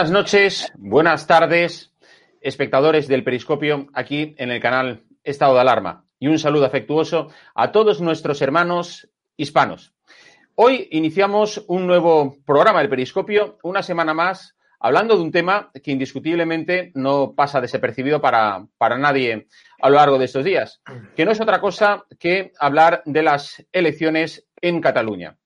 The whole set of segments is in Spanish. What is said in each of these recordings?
Buenas noches, buenas tardes, espectadores del Periscopio aquí en el canal Estado de Alarma. Y un saludo afectuoso a todos nuestros hermanos hispanos. Hoy iniciamos un nuevo programa del Periscopio, una semana más, hablando de un tema que indiscutiblemente no pasa desapercibido para, para nadie a lo largo de estos días, que no es otra cosa que hablar de las elecciones en Cataluña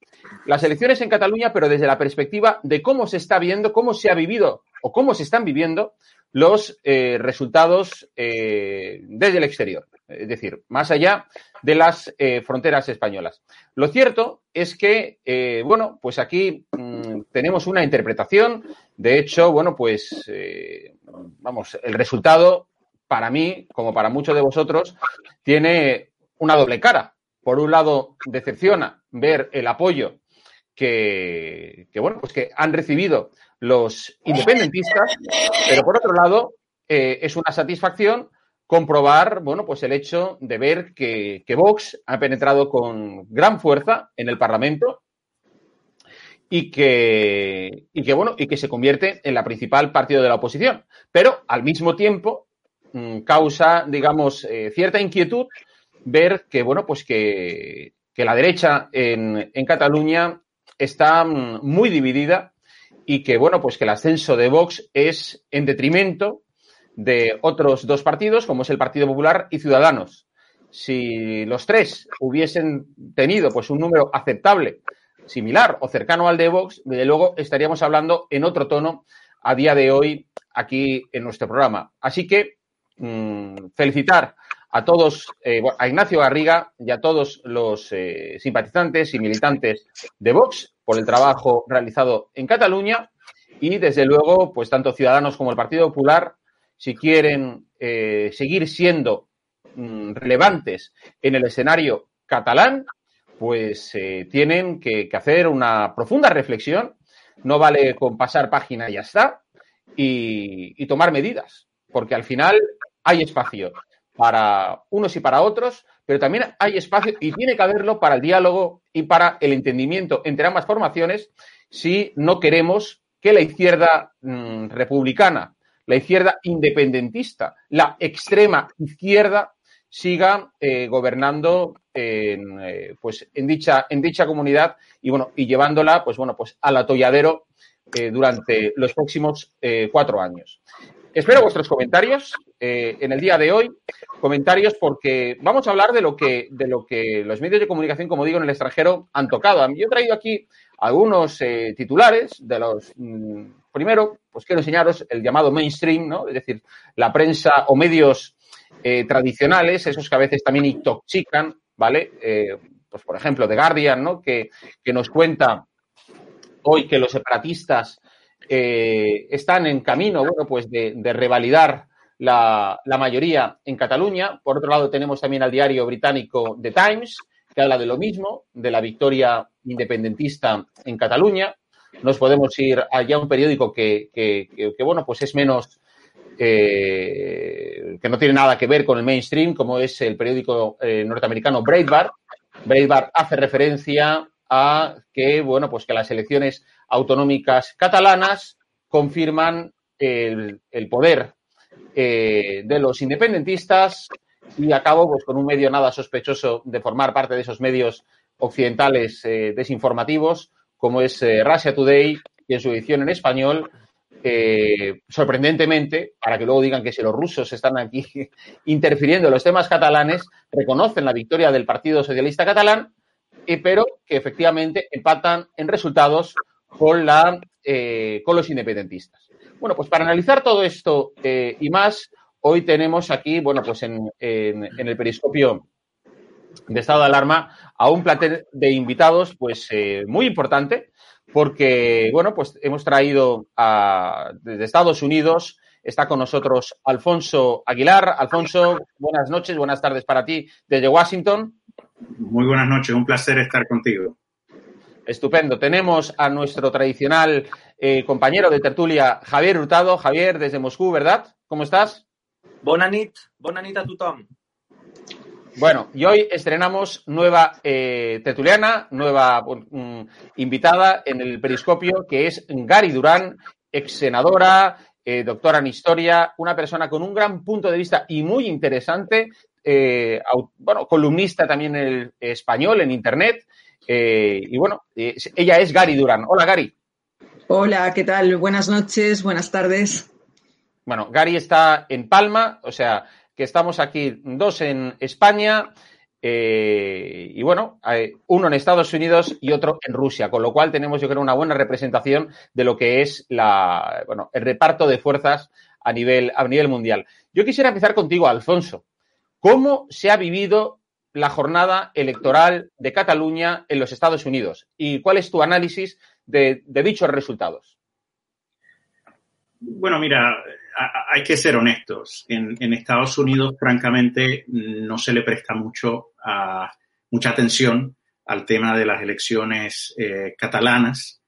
las elecciones en Cataluña, pero desde la perspectiva de cómo se está viendo, cómo se ha vivido o cómo se están viviendo los eh, resultados eh, desde el exterior, es decir, más allá de las eh, fronteras españolas. Lo cierto es que, bueno, pues aquí mm, tenemos una interpretación, de hecho, bueno, pues, vamos, el resultado para mí, como para muchos de vosotros, tiene una doble cara. Por un lado, decepciona ver el apoyo que, bueno, pues que han recibido los independentistas, pero por otro lado, eh, es una satisfacción comprobar, bueno, pues el hecho de ver que, Vox ha penetrado con gran fuerza en el Parlamento y que, y que, bueno, y que se convierte en la principal partido de la oposición. Pero al mismo tiempo mm, causa, digamos, eh, cierta inquietud ver que, bueno, pues que, la derecha en, en Cataluña está mm, muy dividida y que, bueno, pues que el ascenso de Vox es en detrimento de otros dos partidos, como es el Partido Popular y Ciudadanos. Si los tres hubiesen tenido pues un número aceptable, similar o cercano al de Vox, desde luego estaríamos hablando en otro tono a día de hoy aquí en nuestro programa. Así que mm, felicitar a todos, eh, a Ignacio Garriga y a todos los eh, simpatizantes y militantes de Vox por el trabajo realizado en Cataluña y, desde luego, pues tanto Ciudadanos como el Partido Popular, si quieren eh, seguir siendo mm, relevantes en el escenario catalán, pues tienen que, hacer una profunda reflexión. No vale con pasar página y ya está. y tomar medidas, porque al final hay espacio para unos y para otros, pero también hay espacio y tiene que haberlo para el diálogo y para el entendimiento entre ambas formaciones si no queremos que la izquierda mm, republicana, la izquierda independentista, la extrema izquierda siga eh, gobernando en, eh, pues en dicha en dicha comunidad y bueno y llevándola pues bueno pues al atolladero eh, durante los próximos cuatro años. Espero vuestros comentarios eh, en el día de hoy. Comentarios porque vamos a hablar de lo que, de lo que los medios de comunicación, como digo, en el extranjero han tocado. Yo he traído aquí algunos eh, titulares de los. Mm, primero, pues quiero enseñaros el llamado mainstream, ¿no? Es decir, la prensa o medios eh, tradicionales, esos que a veces también intoxican, ¿vale? pues por ejemplo, The Guardian, ¿no? Que, que nos cuenta hoy que los separatistas eh, están en camino, bueno, pues de, revalidar la, mayoría en Cataluña. Por otro lado, tenemos también al diario británico The Times, que habla de lo mismo, de la victoria independentista en Cataluña. Nos podemos ir allá a un periódico que, bueno, pues es menos, eh, que no tiene nada que ver con el mainstream, como es el periódico eh, norteamericano Breitbart. Breitbart hace referencia a que, bueno, pues que las elecciones autonómicas catalanas confirman el, poder eh, de los independentistas y acabo pues, con un medio nada sospechoso de formar parte de esos medios occidentales eh, desinformativos, como es eh, Russia Today, y en su edición en español, sorprendentemente, para que luego digan que si los rusos están aquí interfiriendo en los temas catalanes, reconocen la victoria del Partido Socialista Catalán, pero que efectivamente empatan en resultados con, la, eh, con los independentistas. Bueno, pues para analizar todo esto eh, y más, hoy tenemos aquí, bueno, pues en, el periscopio de estado de alarma a un plantel de invitados, pues eh, muy importante, porque, bueno, pues hemos traído a, desde Estados Unidos, está con nosotros Alfonso Aguilar. Alfonso, buenas noches, buenas tardes para ti desde Washington. Muy buenas noches, un placer estar contigo. Estupendo. Tenemos a nuestro tradicional eh, compañero de tertulia, Javier Hurtado. Javier, desde Moscú, ¿verdad? ¿Cómo estás? Bonanit, bonanit a Tom. Bueno, y hoy estrenamos nueva eh, tertuliana, nueva mm, invitada en el periscopio, que es Gary Durán, ex senadora, eh, doctora en historia, una persona con un gran punto de vista y muy interesante, eh, bueno, columnista también en el español, en Internet. Eh, y bueno, ella es Gary Durán. Hola, Gary. Hola, ¿qué tal? Buenas noches, buenas tardes. Bueno, Gary está en Palma, o sea, que estamos aquí dos en España eh, y bueno, uno en Estados Unidos y otro en Rusia, con lo cual tenemos yo creo una buena representación de lo que es la, bueno, el reparto de fuerzas a nivel, a nivel mundial. Yo quisiera empezar contigo, Alfonso. ¿Cómo se ha vivido la jornada electoral de Cataluña en los Estados Unidos? ¿Y cuál es tu análisis de, dichos resultados? Bueno, mira, hay que ser honestos. En, Estados Unidos, francamente, no se le presta mucho mucha atención al tema de las elecciones eh, catalanas,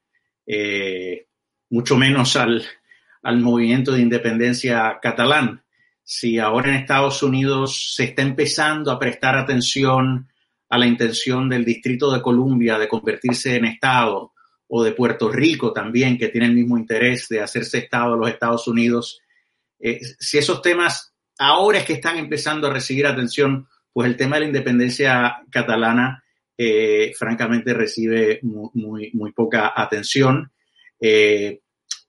eh, mucho menos al, al movimiento de independencia catalán. Si ahora en Estados Unidos se está empezando a prestar atención a la intención del Distrito de Columbia de convertirse en Estado, o de Puerto Rico también, que tiene el mismo interés de hacerse Estado de los Estados Unidos, eh, si esos temas ahora es que están empezando a recibir atención, pues el tema de la independencia catalana, eh, francamente, recibe muy, muy, poca atención. Eh,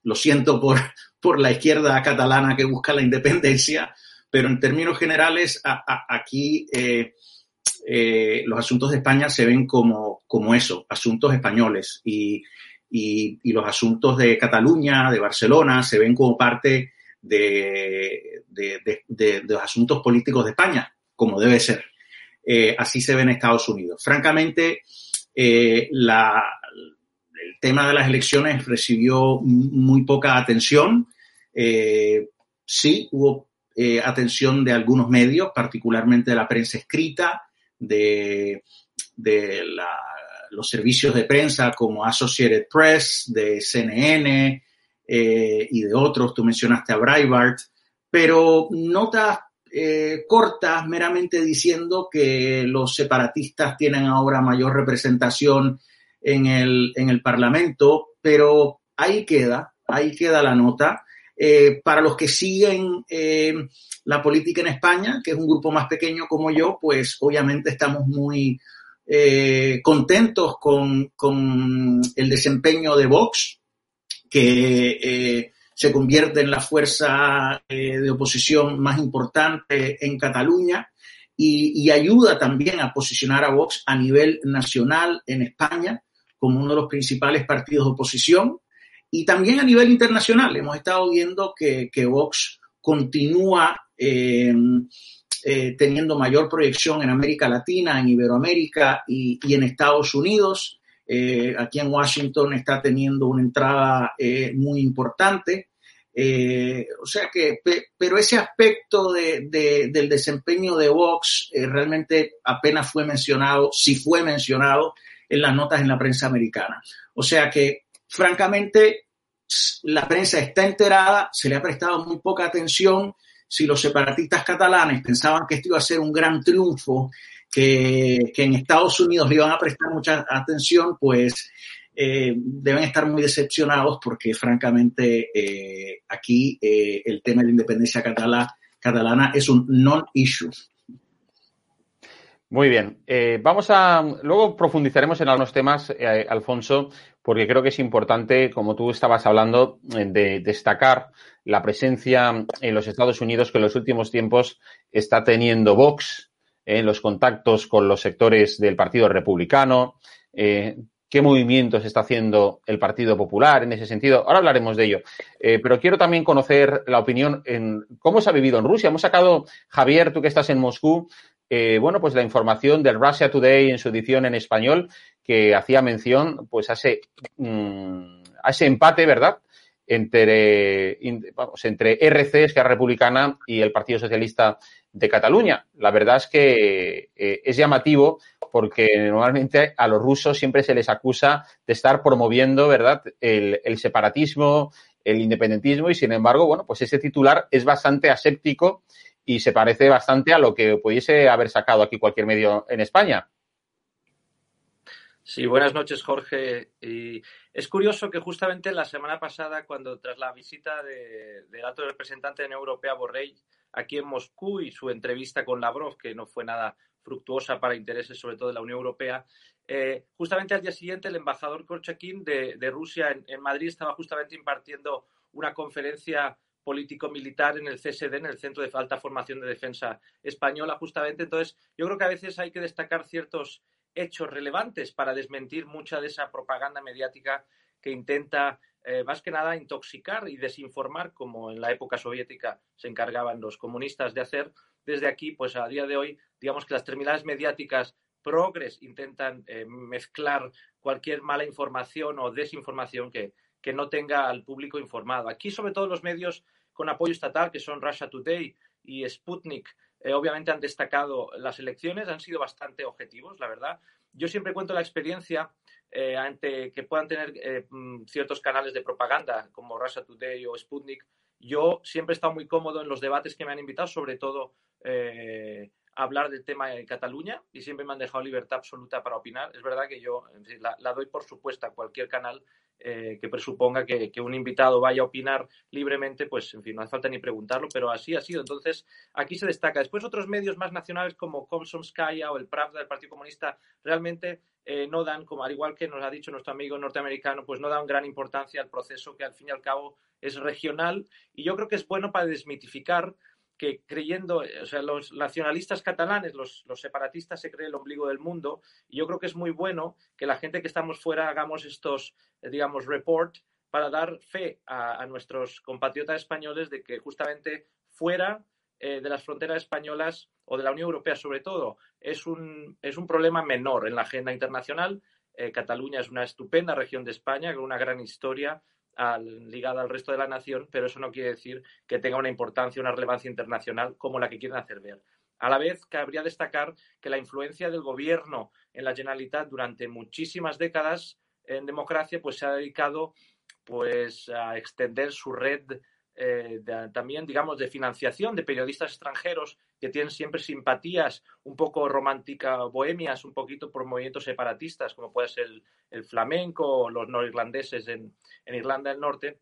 lo siento por, por la izquierda catalana que busca la independencia, pero en términos generales, aquí los asuntos de España se ven como, como eso, asuntos españoles, y, y, y, los asuntos de Cataluña, de Barcelona, se ven como parte de, los asuntos políticos de España, como debe ser. Eh, así se ve en Estados Unidos. Francamente, eh, el tema de las elecciones recibió muy poca atención. Eh, sí, hubo atención de algunos medios, particularmente de la prensa escrita, de, los servicios de prensa como Associated Press, de CNN, eh, y de otros, tú mencionaste a Breitbart, pero notas eh, cortas meramente diciendo que los separatistas tienen ahora mayor representación en el, en el Parlamento, pero ahí queda, ahí queda la nota. Eh, para los que siguen la política en España, que es un grupo más pequeño como yo, pues obviamente estamos muy contentos con, con, el desempeño de Vox que eh, se convierte en la fuerza eh, de oposición más importante en Cataluña y, ayuda también a posicionar a Vox a nivel nacional en España como uno de los principales partidos de oposición y también a nivel internacional. Hemos estado viendo que, Vox continúa eh, teniendo mayor proyección en América Latina, en Iberoamérica y en Estados Unidos. Eh, aquí en Washington está teniendo una entrada eh, muy importante. Eh, o sea que, pero ese aspecto de, del desempeño de Vox realmente apenas fue mencionado, si fue mencionado en las notas en la prensa americana. O sea que, francamente, la prensa está enterada, se le ha prestado muy poca atención. Si los separatistas catalanes pensaban que esto iba a ser un gran triunfo que, en Estados Unidos le iban a prestar mucha atención, pues eh, deben estar muy decepcionados porque francamente eh, aquí eh, el tema de la independencia catalana es un non-issue. Muy bien. vamos a. Luego profundizaremos en algunos temas, Alfonso, porque creo que es importante, como tú estabas hablando, de destacar la presencia en los Estados Unidos que en los últimos tiempos está teniendo Vox en los contactos con los sectores del Partido Republicano, eh, qué movimientos está haciendo el Partido Popular en ese sentido. Ahora hablaremos de ello. Eh, pero quiero también conocer la opinión en cómo se ha vivido en Rusia. Hemos sacado, Javier, tú que estás en Moscú, eh, bueno, pues la información del Russia Today en su edición en español, que hacía mención pues a ese, mm, empate, ¿verdad? Entre, vamos, entre RC, Esquerra Republicana, y el Partido Socialista de Cataluña. La verdad es que eh, es llamativo porque normalmente a los rusos siempre se les acusa de estar promoviendo, ¿verdad?, el, separatismo, el independentismo y sin embargo, bueno, pues ese titular es bastante aséptico y se parece bastante a lo que pudiese haber sacado aquí cualquier medio en España. Sí, buenas noches, Jorge. Y es curioso que justamente la semana pasada, cuando tras la visita de, del alto representante Unión Europea, Borrell, aquí en Moscú y su entrevista con Lavrov, que no fue nada fructuosa para intereses sobre todo de la Unión Europea, eh, justamente al día siguiente el embajador Korchakin de, Rusia en, en, Madrid estaba justamente impartiendo una conferencia político-militar en el CSD, en el Centro de Alta Formación de Defensa Española, justamente. Entonces, yo creo que a veces hay que destacar ciertos hechos relevantes para desmentir mucha de esa propaganda mediática que intenta eh, más que nada intoxicar y desinformar, como en la época soviética se encargaban los comunistas de hacer. Desde aquí, pues a día de hoy, digamos que las terminales mediáticas progres intentan eh, mezclar cualquier mala información o desinformación que, que no tenga al público informado. Aquí, sobre todo, los medios con apoyo estatal, que son Russia Today y Sputnik, eh, obviamente han destacado las elecciones, han sido bastante objetivos, la verdad. Yo siempre cuento la experiencia eh, ante que puedan tener eh, mm, ciertos canales de propaganda como Russia Today o Sputnik. Yo siempre he estado muy cómodo en los debates que me han invitado, sobre todo hablar del tema de Cataluña y siempre me han dejado libertad absoluta para opinar. Es verdad que yo la, doy por supuesta a cualquier canal eh, que presuponga que, que, un invitado vaya a opinar libremente, pues en fin, no hace falta ni preguntarlo, pero así ha sido. Entonces, aquí se destaca. Después, otros medios más nacionales como Komsomskaya o el Pravda del Partido Comunista realmente eh, no dan, como al igual que nos ha dicho nuestro amigo norteamericano, pues no dan gran importancia al proceso que al fin y al cabo es regional. Y yo creo que es bueno para desmitificar que creyendo, o sea, los nacionalistas catalanes, los, separatistas se creen el ombligo del mundo, y yo creo que es muy bueno que la gente que estamos fuera hagamos estos, eh, digamos, report para dar fe a, a, nuestros compatriotas españoles de que justamente fuera eh, de las fronteras españolas o de la Unión Europea sobre todo es un, es un problema menor en la agenda internacional. Eh, Cataluña es una estupenda región de España con una gran historia, ligada al resto de la nación, pero eso no quiere decir que tenga una importancia, una relevancia internacional como la que quieren hacer ver. A la vez, cabría destacar que la influencia del gobierno en la Generalitat durante muchísimas décadas en democracia pues, se ha dedicado pues, a extender su red eh, también, digamos, de financiación de periodistas extranjeros que tienen siempre simpatías un poco románticas, bohemias, un poquito por movimientos separatistas, como puede ser el, el flamenco o los norirlandeses en, en, Irlanda del Norte,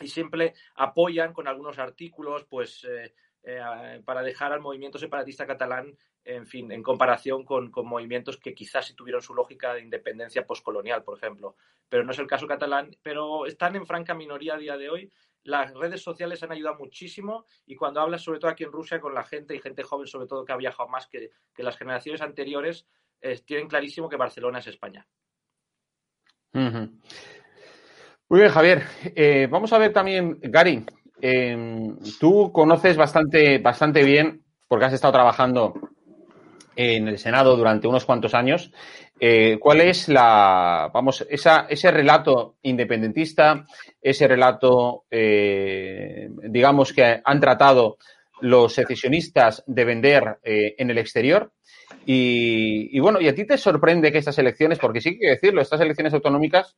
y siempre apoyan con algunos artículos, pues, eh, eh, para dejar al movimiento separatista catalán, en fin, en comparación con, con, movimientos que quizás sí tuvieron su lógica de independencia postcolonial, por ejemplo. Pero no es el caso catalán, pero están en franca minoría a día de hoy las redes sociales han ayudado muchísimo y cuando hablas sobre todo aquí en Rusia con la gente y gente joven sobre todo que ha viajado más que, que las generaciones anteriores, tienen clarísimo que Barcelona es España. Muy bien, Javier. Eh, vamos a ver también, Gary, eh, tú conoces bastante, bastante bien, porque has estado trabajando en el Senado durante unos cuantos años. Eh, ¿Cuál es la, vamos, esa, ese relato independentista, ese relato, eh, digamos, que han tratado los secesionistas de vender eh, en el exterior? Y, bueno, y a ti te sorprende que estas elecciones, porque sí que decirlo, estas elecciones autonómicas,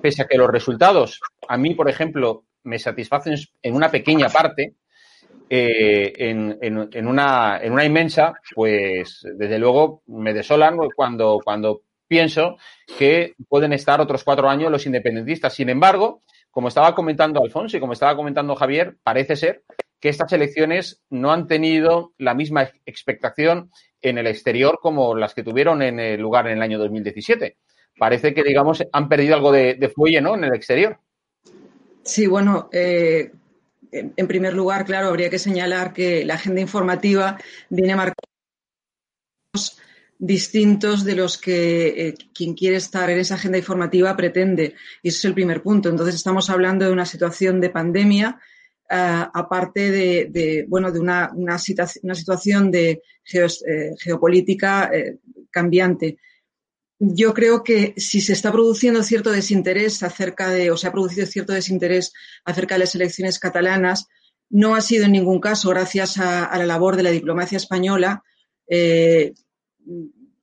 pese a que los resultados, a mí, por ejemplo, me satisfacen en una pequeña parte, en, en, en, una, en una inmensa, pues desde luego me desolan cuando, cuando pienso que pueden estar otros cuatro años los independentistas. Sin embargo, como estaba comentando Alfonso y como estaba comentando Javier, parece ser que estas elecciones no han tenido la misma expectación en el exterior como las que tuvieron en el lugar en el año 2017. Parece que, digamos, han perdido algo de, de. En el exterior. Sí, bueno, eh, en primer lugar, claro, habría que señalar que la agenda informativa viene marcada distintos de los que eh, quien quiere estar en esa agenda informativa pretende. Y ese es el primer punto. Entonces, estamos hablando de una situación de pandemia, uh, aparte de, bueno, de una, una, una situación de eh, geopolítica eh, cambiante. Yo creo que si se está produciendo cierto desinterés acerca de, o se ha producido cierto desinterés acerca de las elecciones catalanas, no ha sido en ningún caso gracias a, la labor de la diplomacia española,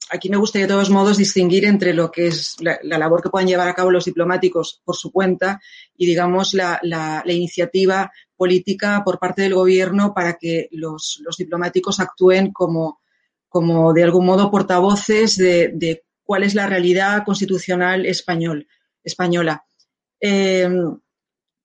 aquí me gustaría de todos modos distinguir entre lo que es la, la, labor que puedan llevar a cabo los diplomáticos por su cuenta y, digamos, la, iniciativa política por parte del gobierno para que los, diplomáticos actúen como, como, de algún modo, portavoces de, cuál es la realidad constitucional español, española. Eh,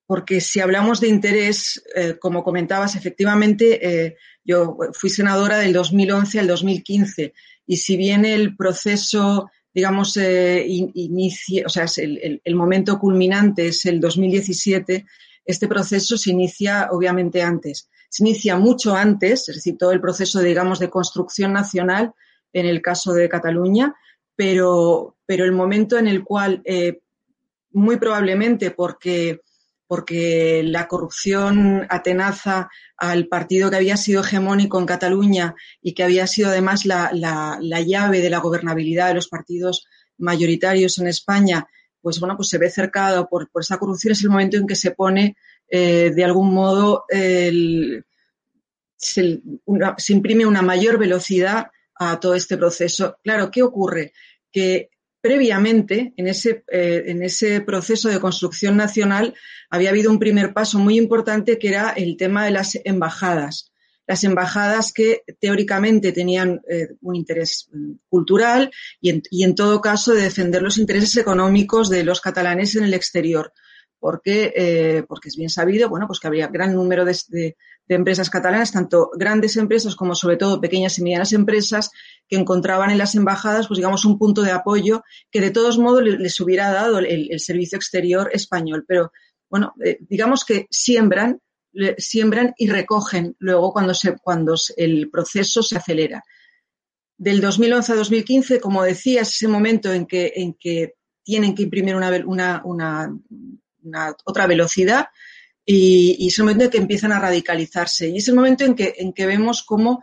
porque si hablamos de interés, eh, como comentabas, efectivamente, yo fui senadora del 2011 al 2015 y si bien el proceso, digamos, inicia, o sea, el, el, momento culminante es el 2017, este proceso se inicia obviamente antes. Se inicia mucho antes, es decir, todo el proceso, digamos, de construcción nacional en el caso de Cataluña, pero, pero el momento en el cual, eh, muy probablemente porque, porque la corrupción atenaza al partido que había sido hegemónico en Cataluña y que había sido además la, la, llave de la gobernabilidad de los partidos mayoritarios en España, pues bueno, pues se ve cercado por, por esa corrupción, es el momento en que se pone eh, de algún modo se, imprime una mayor velocidad a todo este proceso. Claro, ¿qué ocurre? Que previamente, en ese, eh, en ese proceso de construcción nacional, había habido un primer paso muy importante que era el tema de las embajadas. Las embajadas que teóricamente tenían eh, un interés mm, cultural y en, y en todo caso de defender los intereses económicos de los catalanes en el exterior porque, eh, porque es bien sabido, bueno, pues que había gran número de, de, empresas catalanas, tanto grandes empresas como sobre todo pequeñas y medianas empresas, que encontraban en las embajadas, pues digamos, un punto de apoyo que de todos modos les, hubiera dado el, servicio exterior español. Pero, bueno, eh, digamos que siembran, siembran y recogen luego cuando, se, cuando el proceso se acelera. Del 2011 a 2015, como decía, es ese momento en que, en que tienen que imprimir una, una otra velocidad y, es el momento en que empiezan a radicalizarse. Y es el momento en que, en que vemos cómo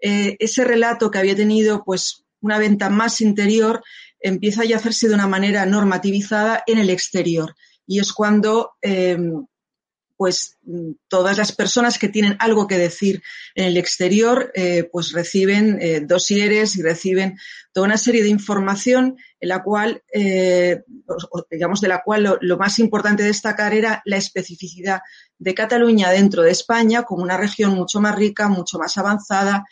eh, ese relato que había tenido pues una venta más interior empieza a hacerse de una manera normativizada en el exterior. Y es cuando eh, pues todas las personas que tienen algo que decir en el exterior, eh, pues reciben eh, dosieres y reciben toda una serie de información en la cual, eh, digamos, de la cual lo, más importante de destacar era la especificidad de Cataluña dentro de España como una región mucho más rica, mucho más avanzada.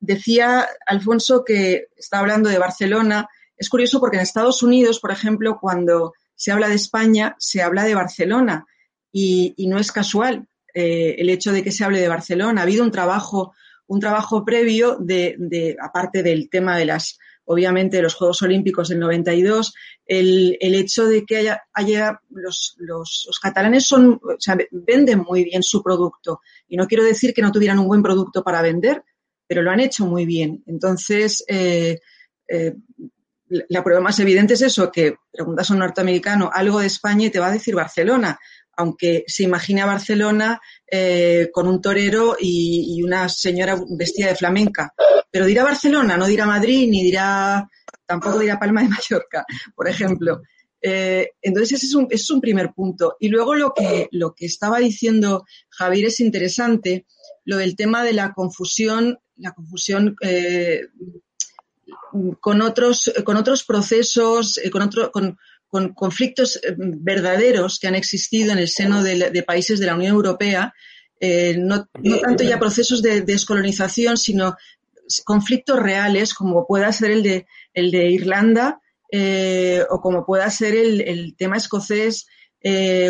decía Alfonso que está hablando de Barcelona. Es curioso porque en Estados Unidos, por ejemplo, cuando se habla de España, se habla de Barcelona y, no es casual eh, el hecho de que se hable de Barcelona. Ha habido un trabajo, un trabajo previo de, aparte del tema de las, obviamente, de los Juegos Olímpicos del 92, el, el hecho de que haya, haya los, catalanes son, o venden muy bien su producto. Y no quiero decir que no tuvieran un buen producto para vender, pero lo han hecho muy bien. Entonces, eh, eh, la prueba más evidente es eso, que preguntas a un norteamericano algo de España y te va a decir Barcelona aunque se imagina Barcelona eh, con un torero y, una señora vestida de flamenca. Pero dirá Barcelona, no dirá Madrid, ni dirá, tampoco dirá Palma de Mallorca, por ejemplo. Eh, entonces, ese es, un, es un primer punto. Y luego lo que, lo que estaba diciendo Javier es interesante, lo del tema de la confusión, la confusión eh, con, otros, con otros procesos, con, otro, con conflictos eh, verdaderos que han existido en el seno de, países de la Unión Europea, eh, no, tanto ya procesos de, descolonización, sino conflictos reales, como pueda ser el de, el de Irlanda eh, o como pueda ser el, tema escocés,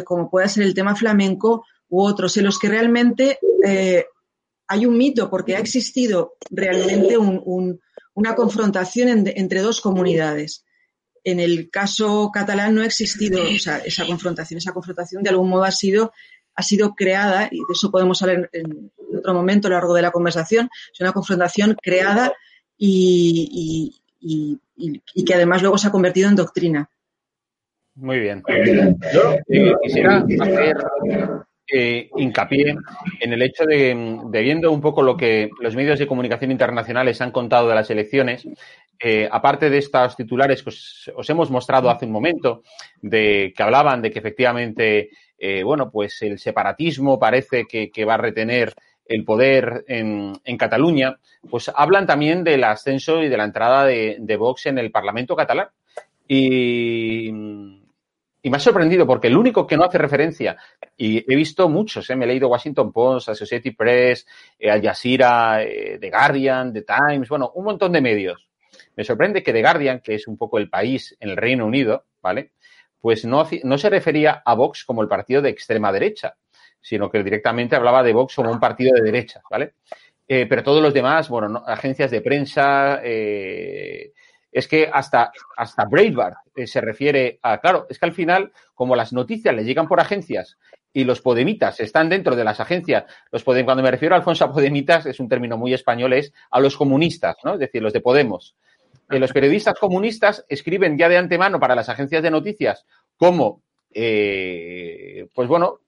como pueda ser el tema flamenco u otros, en los que realmente hay un mito, porque ha existido realmente una confrontación entre dos comunidades. En el caso catalán no ha existido esa confrontación. Esa confrontación de algún modo ha sido, ha sido creada, y de eso podemos hablar en, otro momento a lo largo de la conversación, es una confrontación creada y, que además luego se ha convertido en doctrina. Muy bien. Yo eh, quisiera hacer eh, hincapié en el hecho de, de, viendo un poco lo que los medios de comunicación internacionales han contado de las elecciones, eh, aparte de estos titulares que os, hemos mostrado hace un momento, de que hablaban de que efectivamente, eh, bueno, pues el separatismo parece que, va a retener el poder en, Cataluña, pues hablan también del ascenso y de la entrada de, Vox en el Parlamento catalán. Y, y me ha sorprendido porque el único que no hace referencia, y he visto muchos, ¿eh? me he leído Washington Post, Associated Press, Al Jazeera, The Guardian, The Times, bueno, un montón de medios me sorprende que The Guardian, que es un poco el país en el Reino Unido, ¿vale? Pues no, no se refería a Vox como el partido de extrema derecha, sino que directamente hablaba de Vox como un partido de derecha, ¿vale? Eh, pero todos los demás, bueno, agencias de prensa, eh, es que hasta, hasta Breitbart eh, se refiere a, claro, es que al final, como las noticias le llegan por agencias y los podemitas están dentro de las agencias, los cuando me refiero a Alfonso a podemitas, es un término muy español, es a los comunistas, ¿no? Es decir, los de Podemos. Los periodistas comunistas escriben ya de antemano para las agencias de noticias como, pues bueno,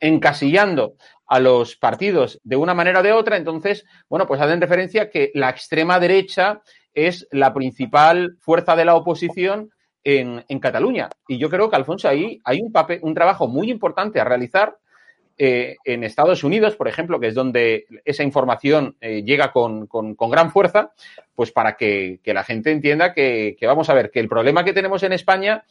encasillando a los partidos de una manera o de otra, entonces, bueno, pues hacen referencia que la extrema derecha es la principal fuerza de la oposición en, Cataluña. Y yo creo que, Alfonso, ahí hay un, papel, un trabajo muy importante a realizar eh, en Estados Unidos, por ejemplo, que es donde esa información eh, llega con, gran fuerza, pues para que, la gente entienda que, vamos a ver, que el problema que tenemos en España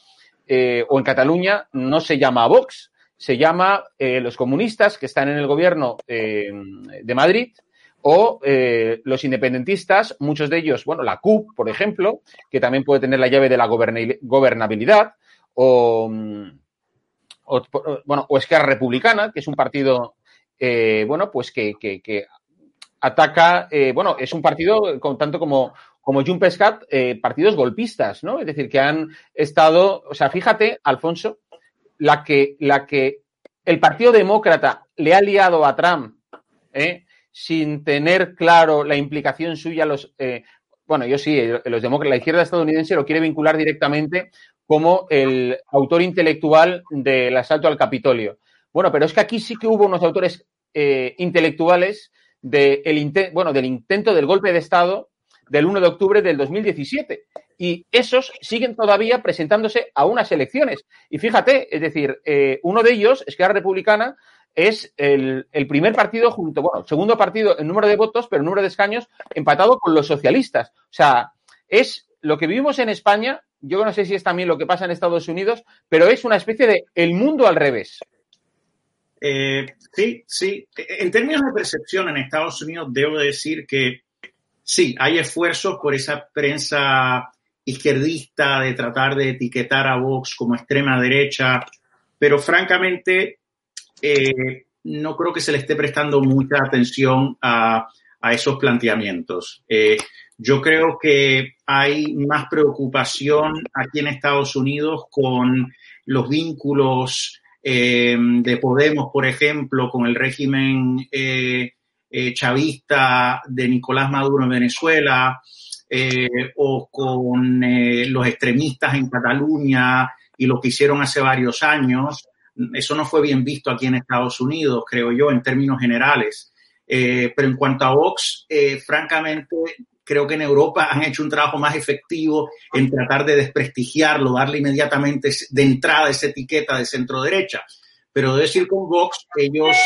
eh, o en Cataluña no se llama Vox, se llama eh, los comunistas que están en el gobierno de Madrid o los independentistas, muchos de ellos, bueno, la CUP, por ejemplo, que también puede tener la llave de la gobernabilidad, o, bueno, o Esquerra Republicana, que es un partido, bueno, pues que, que, ataca, bueno, es un partido con tanto como como Junts Cat, partidos golpistas, ¿no? Es decir, que han estado, o sea, fíjate, Alfonso, la que, la que el Partido Demócrata le ha liado a Trump ¿eh? sin tener claro la implicación suya los... Eh, bueno, yo sí, los demócratas, la izquierda estadounidense lo quiere vincular directamente como el autor intelectual del asalto al Capitolio. Bueno, pero es que aquí sí que hubo unos autores eh, intelectuales de el bueno, del intento del golpe de Estado del 1 de octubre del 2017 y esos siguen todavía presentándose a unas elecciones. Y fíjate, es decir, eh, uno de ellos, Esquerra Republicana, es el, primer partido junto, bueno, segundo partido en número de votos, pero en número de escaños, empatado con los socialistas. O sea, es lo que vivimos en España, yo no sé si es también lo que pasa en Estados Unidos, pero es una especie de el mundo al revés. Eh, sí, sí. En términos de percepción en Estados Unidos, debo decir que sí, hay esfuerzos por esa prensa izquierdista de tratar de etiquetar a Vox como extrema derecha, pero francamente eh, no creo que se le esté prestando mucha atención a, esos planteamientos. Eh, yo creo que hay más preocupación aquí en Estados Unidos con los vínculos eh, de Podemos, por ejemplo, con el régimen chavista de Nicolás Maduro en Venezuela, eh, o con eh, los extremistas en Cataluña y lo que hicieron hace varios años. Eso no fue bien visto aquí en Estados Unidos, creo yo, en términos generales. Eh, pero en cuanto a Vox, francamente, creo que en Europa han hecho un trabajo más efectivo en tratar de desprestigiarlo, darle inmediatamente de entrada esa etiqueta de centro derecha. Pero de decir con Vox, ellos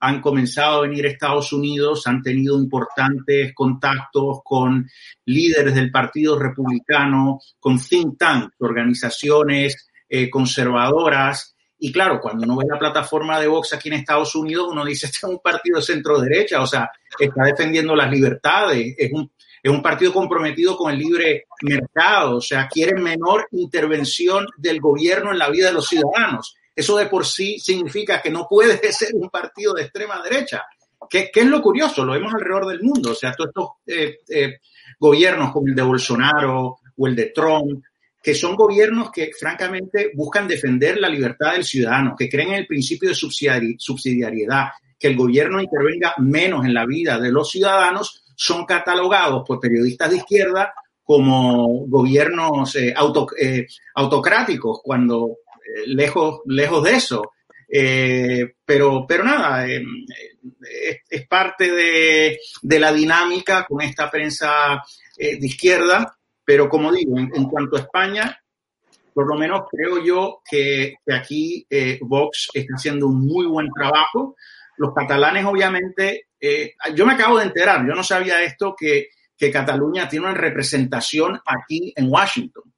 han comenzado a venir a Estados Unidos, han tenido importantes contactos con líderes del Partido Republicano, con think tanks, organizaciones eh, conservadoras. Y claro, cuando uno ve la plataforma de Vox aquí en Estados Unidos, uno dice, este es un partido de centro derecha, o sea, está defendiendo las libertades, es un, es un partido comprometido con el libre mercado, o sea, quiere menor intervención del gobierno en la vida de los ciudadanos. Eso de por sí significa que no puede ser un partido de extrema derecha. ¿Qué, es lo curioso? Lo vemos alrededor del mundo. O sea, todos estos eh, eh, gobiernos como el de Bolsonaro o el de Trump, que son gobiernos que francamente buscan defender la libertad del ciudadano, que creen en el principio de subsidiariedad, que el gobierno intervenga menos en la vida de los ciudadanos, son catalogados por periodistas de izquierda como gobiernos eh, autocráticos, cuando lejos, lejos de eso. Eh, pero, pero nada, eh, es, parte de, la dinámica con esta prensa eh, de izquierda, pero como digo, en, cuanto a España, por lo menos creo yo que, aquí Vox está haciendo un muy buen trabajo. Los catalanes, obviamente, yo me acabo de enterar, yo no sabía esto, que, que Cataluña tiene una representación aquí en Washington.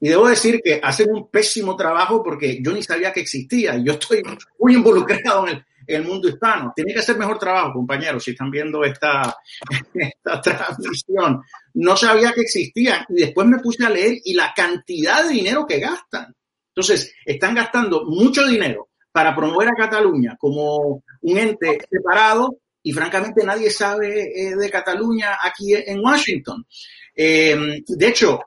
Y debo decir que hacen un pésimo trabajo porque yo ni sabía que existía. Yo estoy muy involucrado en el mundo hispano. Tiene que hacer mejor trabajo, compañeros, si están viendo esta, esta transmisión. No sabía que existían y después me puse a leer y la cantidad de dinero que gastan. Entonces, están gastando mucho dinero para promover a Cataluña como un ente separado y francamente nadie sabe eh, de Cataluña aquí en Washington. Eh, de hecho,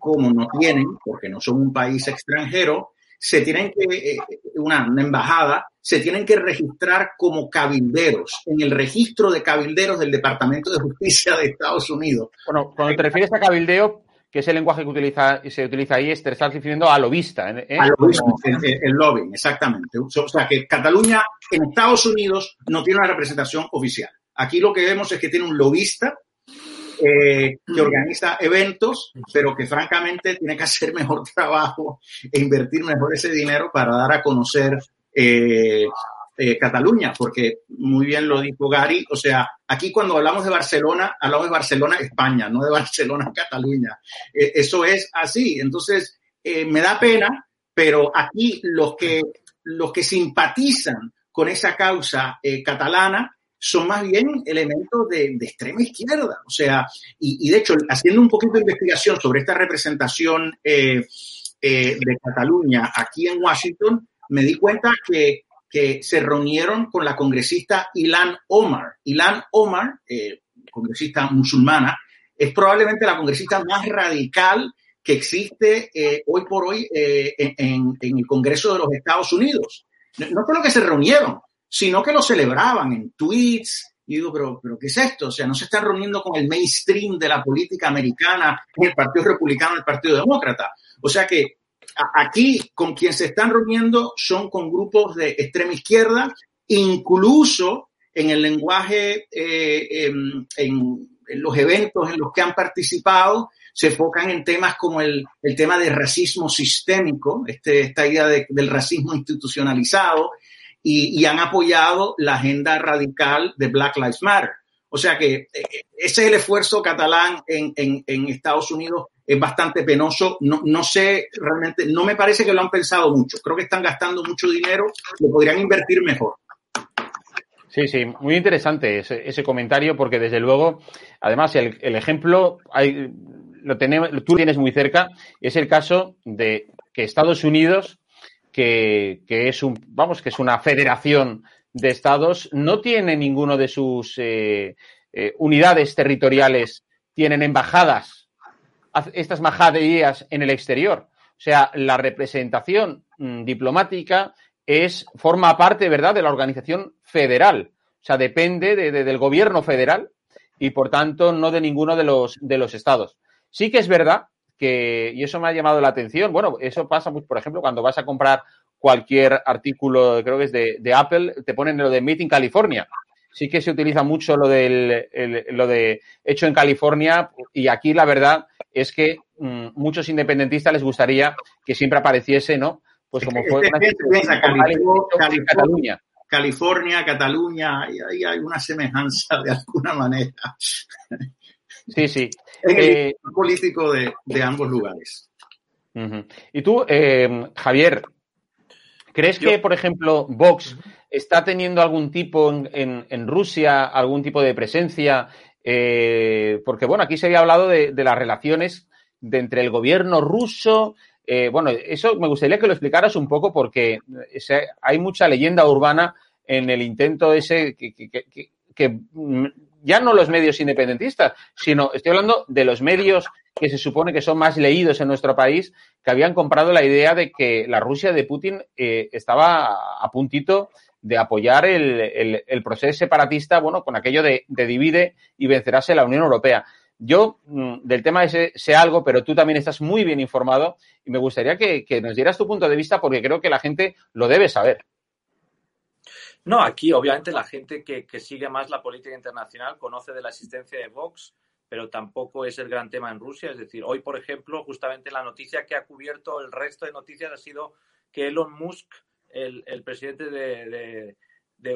como no tienen, porque no son un país extranjero, se tienen que, eh, una, embajada, se tienen que registrar como cabilderos en el registro de cabilderos del Departamento de Justicia de Estados Unidos. Bueno, cuando te refieres a cabildeo, que es el lenguaje que utiliza, se utiliza ahí, te estás refiriendo a lobista. ¿eh? A lobista, el, el, lobbying, exactamente. O sea, que Cataluña en Estados Unidos no tiene una representación oficial. Aquí lo que vemos es que tiene un lobista eh, que organiza eventos, pero que francamente tiene que hacer mejor trabajo e invertir mejor ese dinero para dar a conocer eh, eh, Cataluña, porque muy bien lo dijo Gary, o sea, aquí cuando hablamos de Barcelona, hablamos de Barcelona, España, no de Barcelona, Cataluña. eso es así. Entonces, me da pena, pero aquí los que, los que simpatizan con esa causa catalana, son más bien elementos de, extrema izquierda. O sea, y, de hecho, haciendo un poquito de investigación sobre esta representación eh, eh, de Cataluña aquí en Washington, me di cuenta que, que se reunieron con la congresista Ilan Omar. Ilan Omar, eh, congresista musulmana, es probablemente la congresista más radical que existe hoy por hoy en, en, el Congreso de los Estados Unidos. No, no lo que se reunieron, sino que lo celebraban en tweets. Y digo, pero, pero ¿qué es esto? O sea, no se están reuniendo con el mainstream de la política americana, el Partido Republicano, el Partido Demócrata. O sea que aquí con quien se están reuniendo son con grupos de extrema izquierda, incluso en el lenguaje, eh, en, en, los eventos en los que han participado, se enfocan en temas como el, el tema de racismo sistémico, este, esta idea de, del racismo institucionalizado, y, han apoyado la agenda radical de Black Lives Matter. O sea que eh, ese es el esfuerzo catalán en, en, Estados Unidos, es bastante penoso. No, no, sé realmente, no me parece que lo han pensado mucho. Creo que están gastando mucho dinero, lo podrían invertir mejor. Sí, sí, muy interesante ese, ese comentario porque desde luego, además el, el ejemplo hay, lo tenemos, tú tienes muy cerca, es el caso de que Estados Unidos que, es un, vamos, que es una federación de estados, no tiene ninguno de sus eh, eh, unidades territoriales, tienen embajadas, estas majaderías en el exterior. O sea, la representación mm, diplomática es, forma parte, ¿verdad?, de la organización federal. O sea, depende del gobierno federal y, por tanto, no de ninguno de los, de los estados. Sí que es verdad y eso me ha llamado la atención. Bueno, eso pasa, por ejemplo, cuando vas a comprar cualquier artículo, creo que es de, Apple, te ponen lo de Made in California. Sí que se utiliza mucho lo, del, lo de hecho en California y aquí la verdad es que mm, muchos independentistas les gustaría que siempre apareciese, ¿no? Pues como fue una California, Cataluña. California, Cataluña, ahí hay una semejanza de alguna manera. Sí, sí. En el eh, político de, ambos lugares. Y tú, eh, Javier, ¿crees que, por ejemplo, Vox está teniendo algún tipo en, Rusia, algún tipo de presencia? Eh, porque, bueno, aquí se había hablado de, las relaciones de entre el gobierno ruso. bueno, eso me gustaría que lo explicaras un poco porque hay mucha leyenda urbana en el intento ese que, que ya no los medios independentistas, sino estoy hablando de los medios que se supone que son más leídos en nuestro país, que habían comprado la idea de que la Rusia de Putin eh, estaba a puntito de apoyar el, proceso separatista, bueno, con aquello de, divide y vencerás la Unión Europea. Yo mm, del tema ese sé algo, pero tú también estás muy bien informado y me gustaría que nos dieras tu punto de vista porque creo que la gente lo debe saber. No, aquí obviamente la gente que, sigue más la política internacional conoce de la existencia de Vox, pero tampoco es el gran tema en Rusia. Es decir, hoy, por ejemplo, justamente la noticia que ha cubierto el resto de noticias ha sido que Elon Musk, el, presidente de,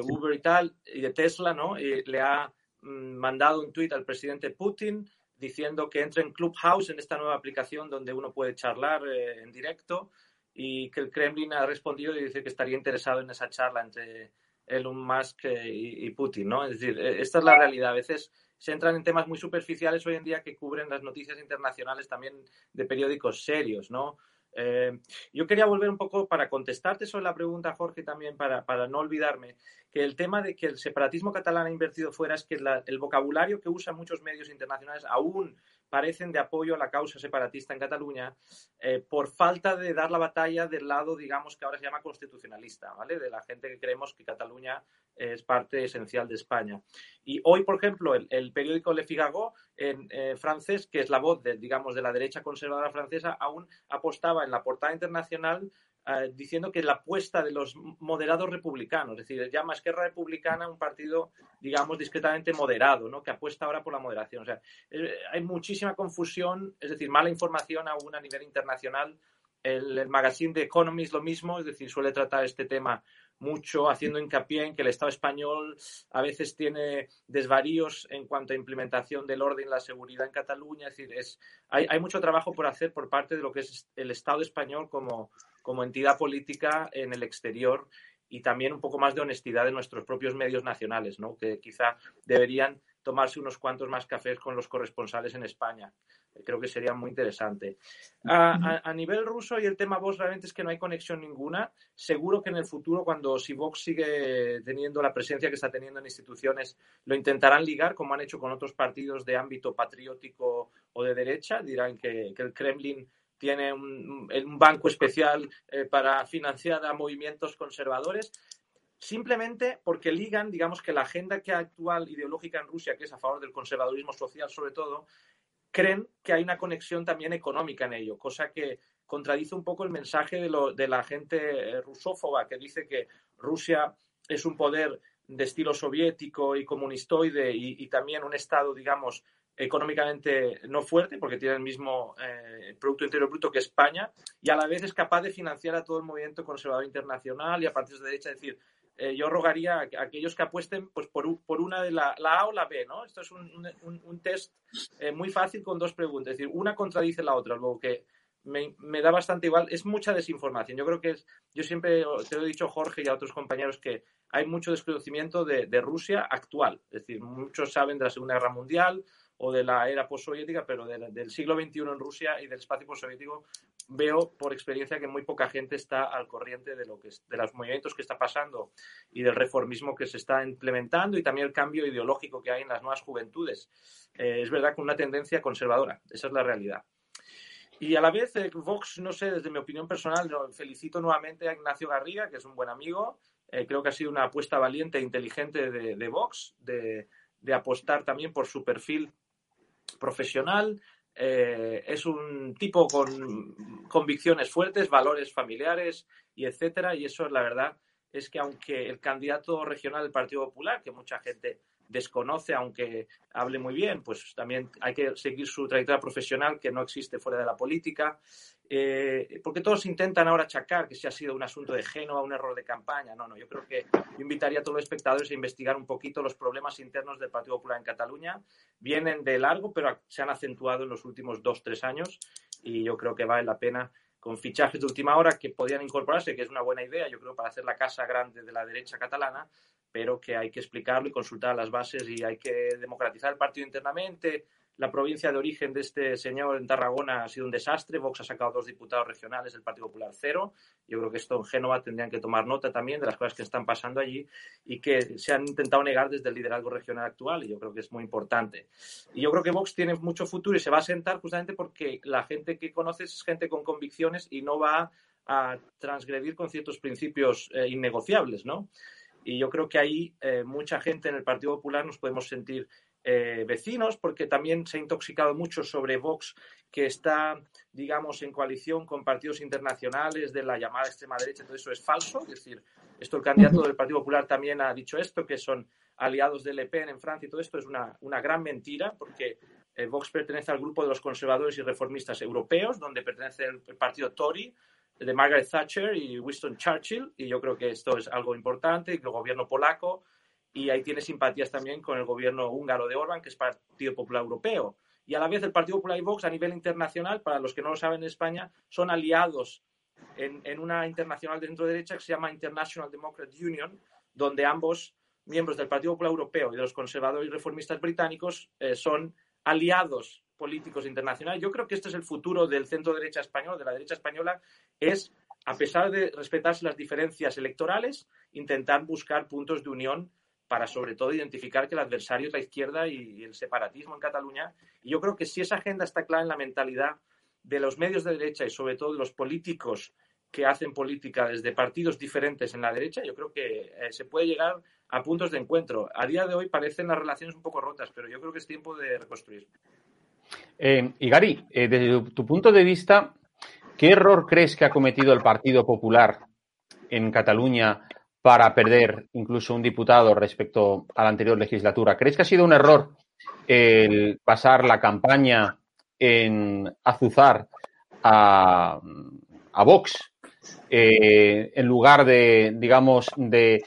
Uber y tal, y de Tesla, ¿no? le ha mm, mandado un tuit al presidente Putin diciendo que entre en Clubhouse, en esta nueva aplicación donde uno puede charlar eh, en directo, y que el Kremlin ha respondido y dice que estaría interesado en esa charla entre Elon Musk y, Putin, ¿no? Es decir, esta es la realidad. A veces se entran en temas muy superficiales hoy en día que cubren las noticias internacionales también de periódicos serios, ¿no? Eh, yo quería volver un poco para contestarte sobre la pregunta, Jorge, también para, para no olvidarme, que el tema de que el separatismo catalán ha invertido fuera es que el vocabulario que usan muchos medios internacionales aún parecen de apoyo a la causa separatista en Cataluña eh, por falta de dar la batalla del lado, digamos, que ahora se llama constitucionalista, ¿vale? De la gente que creemos que Cataluña es parte esencial de España. Y hoy, por ejemplo, el, periódico Le Figaro, en eh, francés, que es la voz, de, digamos, de la derecha conservadora francesa, aún apostaba en la portada internacional eh, diciendo que la apuesta de los moderados republicanos, es decir, llama Esquerra Republicana un partido, digamos, discretamente moderado, ¿no? que apuesta ahora por la moderación. O sea, eh, hay muchísima confusión, es decir, mala información aún a nivel internacional. El, magazine de Economist lo mismo, es decir, suele tratar este tema mucho haciendo hincapié en que el Estado español a veces tiene desvaríos en cuanto a implementación del orden la seguridad en Cataluña. Es decir, es, hay, hay, mucho trabajo por hacer por parte de lo que es el Estado español como, como entidad política en el exterior y también un poco más de honestidad de nuestros propios medios nacionales, ¿no? que quizá deberían tomarse unos cuantos más cafés con los corresponsales en España. Creo que sería muy interesante. A, nivel ruso y el tema Vox realmente es que no hay conexión ninguna. Seguro que en el futuro, cuando si Vox sigue teniendo la presencia que está teniendo en instituciones, lo intentarán ligar, como han hecho con otros partidos de ámbito patriótico o de derecha. Dirán que, el Kremlin tiene un, banco especial eh, para financiar a movimientos conservadores simplemente porque ligan, digamos que la agenda que actual ideológica en Rusia, que es a favor del conservadurismo social sobre todo, creen que hay una conexión también económica en ello, cosa que contradice un poco el mensaje de, la gente eh, rusófoba que dice que Rusia es un poder de estilo soviético y comunistoide y, también un Estado, digamos, económicamente no fuerte, porque tiene el mismo eh, Producto Interior Bruto que España, y a la vez es capaz de financiar a todo el movimiento conservador internacional y a partidos de derecha. Es decir, eh, yo rogaría a, aquellos que apuesten pues, por, por una de la, la, A o la B, ¿no? Esto es un, un, test eh, muy fácil con dos preguntas. Es decir, una contradice la otra, luego que me, me, da bastante igual. Es mucha desinformación. Yo creo que es, yo siempre te lo he dicho, Jorge, y a otros compañeros, que hay mucho desconocimiento de, de Rusia actual. Es decir, muchos saben de la Segunda Guerra Mundial, o de la era postsoviética, pero del siglo XXI en Rusia y del espacio postsoviético, veo por experiencia que muy poca gente está al corriente de, lo que, de los movimientos que está pasando y del reformismo que se está implementando y también el cambio ideológico que hay en las nuevas juventudes. Eh, es verdad que una tendencia conservadora, esa es la realidad. Y a la vez, eh, Vox, no sé, desde mi opinión personal, felicito nuevamente a Ignacio Garriga, que es un buen amigo. Eh, creo que ha sido una apuesta valiente e inteligente de, de Vox, de, de apostar también por su perfil profesional, eh, es un tipo con convicciones fuertes, valores familiares y etcétera. Y eso, la verdad, es que aunque el candidato regional del Partido Popular, que mucha gente desconoce, aunque hable muy bien, pues también hay que seguir su trayectoria profesional que no existe fuera de la política. Eh, porque todos intentan ahora achacar que si ha sido un asunto de Génova, un error de campaña. No, no, yo creo que yo invitaría a todos los espectadores a investigar un poquito los problemas internos del Partido Popular en Cataluña. Vienen de largo, pero se han acentuado en los últimos dos, tres años y yo creo que vale la pena con fichajes de última hora que podían incorporarse, que es una buena idea, yo creo, para hacer la casa grande de la derecha catalana, pero que hay que explicarlo y consultar las bases y hay que democratizar el partido internamente. La provincia de origen de este señor en Tarragona ha sido un desastre. Vox ha sacado dos diputados regionales del Partido Popular cero. Yo creo que esto en Génova tendrían que tomar nota también de las cosas que están pasando allí y que se han intentado negar desde el liderazgo regional actual y yo creo que es muy importante. Y yo creo que Vox tiene mucho futuro y se va a sentar justamente porque la gente que conoces es gente con convicciones y no va a transgredir con ciertos principios eh, innegociables, ¿no? Y yo creo que ahí eh, mucha gente en el Partido Popular nos podemos sentir eh, vecinos, porque también se ha intoxicado mucho sobre Vox, que está, digamos, en coalición con partidos internacionales de la llamada extrema derecha. Todo eso es falso. Es decir, esto el candidato del Partido Popular también ha dicho esto, que son aliados del Le Pen en Francia y todo esto es una, una gran mentira, porque eh, Vox pertenece al grupo de los conservadores y reformistas europeos, donde pertenece el partido Tory, de Margaret Thatcher y Winston Churchill, y yo creo que esto es algo importante, el gobierno polaco, y ahí tiene simpatías también con el gobierno húngaro de Orban, que es Partido Popular Europeo. Y a la vez el Partido Popular y Vox a nivel internacional, para los que no lo saben en España, son aliados en, en una internacional de centro derecha que se llama International Democrat Union, donde ambos miembros del Partido Popular Europeo y de los conservadores y reformistas británicos eh, son aliados políticos internacionales. Yo creo que este es el futuro del centro derecha español, de la derecha española, es, a pesar de respetarse las diferencias electorales, intentar buscar puntos de unión para sobre todo identificar que el adversario es la izquierda y, el separatismo en Cataluña. Y yo creo que si esa agenda está clara en la mentalidad de los medios de derecha y sobre todo de los políticos que hacen política desde partidos diferentes en la derecha, yo creo que eh, se puede llegar a puntos de encuentro. A día de hoy parecen las relaciones un poco rotas, pero yo creo que es tiempo de reconstruir. Eh, y Gary, eh, desde tu punto de vista, ¿qué error crees que ha cometido el Partido Popular en Cataluña para perder incluso un diputado respecto a la anterior legislatura. ¿Crees que ha sido un error el pasar la campaña en azuzar a, Vox eh, en lugar de, digamos, de.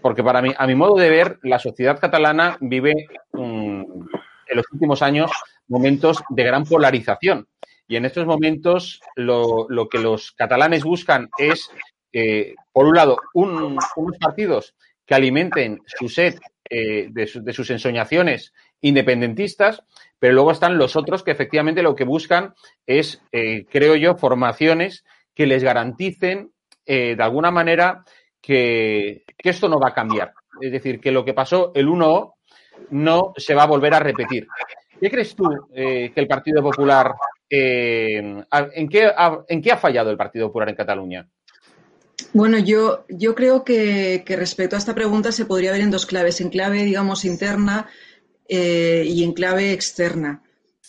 Porque para mí, a mi modo de ver, la sociedad catalana vive mm, en los últimos años momentos de gran polarización. Y en estos momentos lo, lo que los catalanes buscan es por un lado, unos partidos que alimenten su sed eh, de, sus ensoñaciones independentistas, pero luego están los otros que efectivamente lo que buscan es, eh, creo yo, formaciones que les garanticen eh, de alguna manera que, esto no va a cambiar. Es decir, que lo que pasó el 1 no se va a volver a repetir. ¿Qué crees tú que el Partido Popular, en, qué en qué ha fallado el Partido Popular en Cataluña? Bueno, yo, yo creo que, respecto a esta pregunta se podría ver en dos claves, en clave, digamos, interna eh, y en clave externa.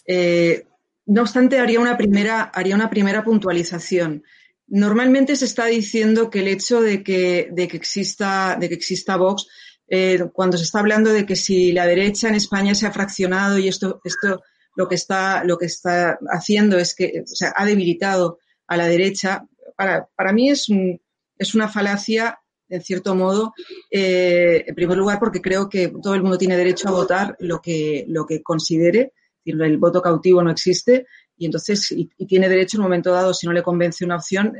Eh, no obstante, haría una, primera, haría una primera puntualización. Normalmente se está diciendo que el hecho de que, de que, exista, de que exista Vox, eh, cuando se está hablando de que si la derecha en España se ha fraccionado y esto, esto lo, que está, lo que está haciendo es que ha debilitado a la derecha, para, para mí es un, es una falacia, en cierto modo, eh, en primer lugar porque creo que todo el mundo tiene derecho a votar lo que, lo que considere, el voto cautivo no existe y entonces, y, tiene derecho en un momento dado, si no le convence una opción,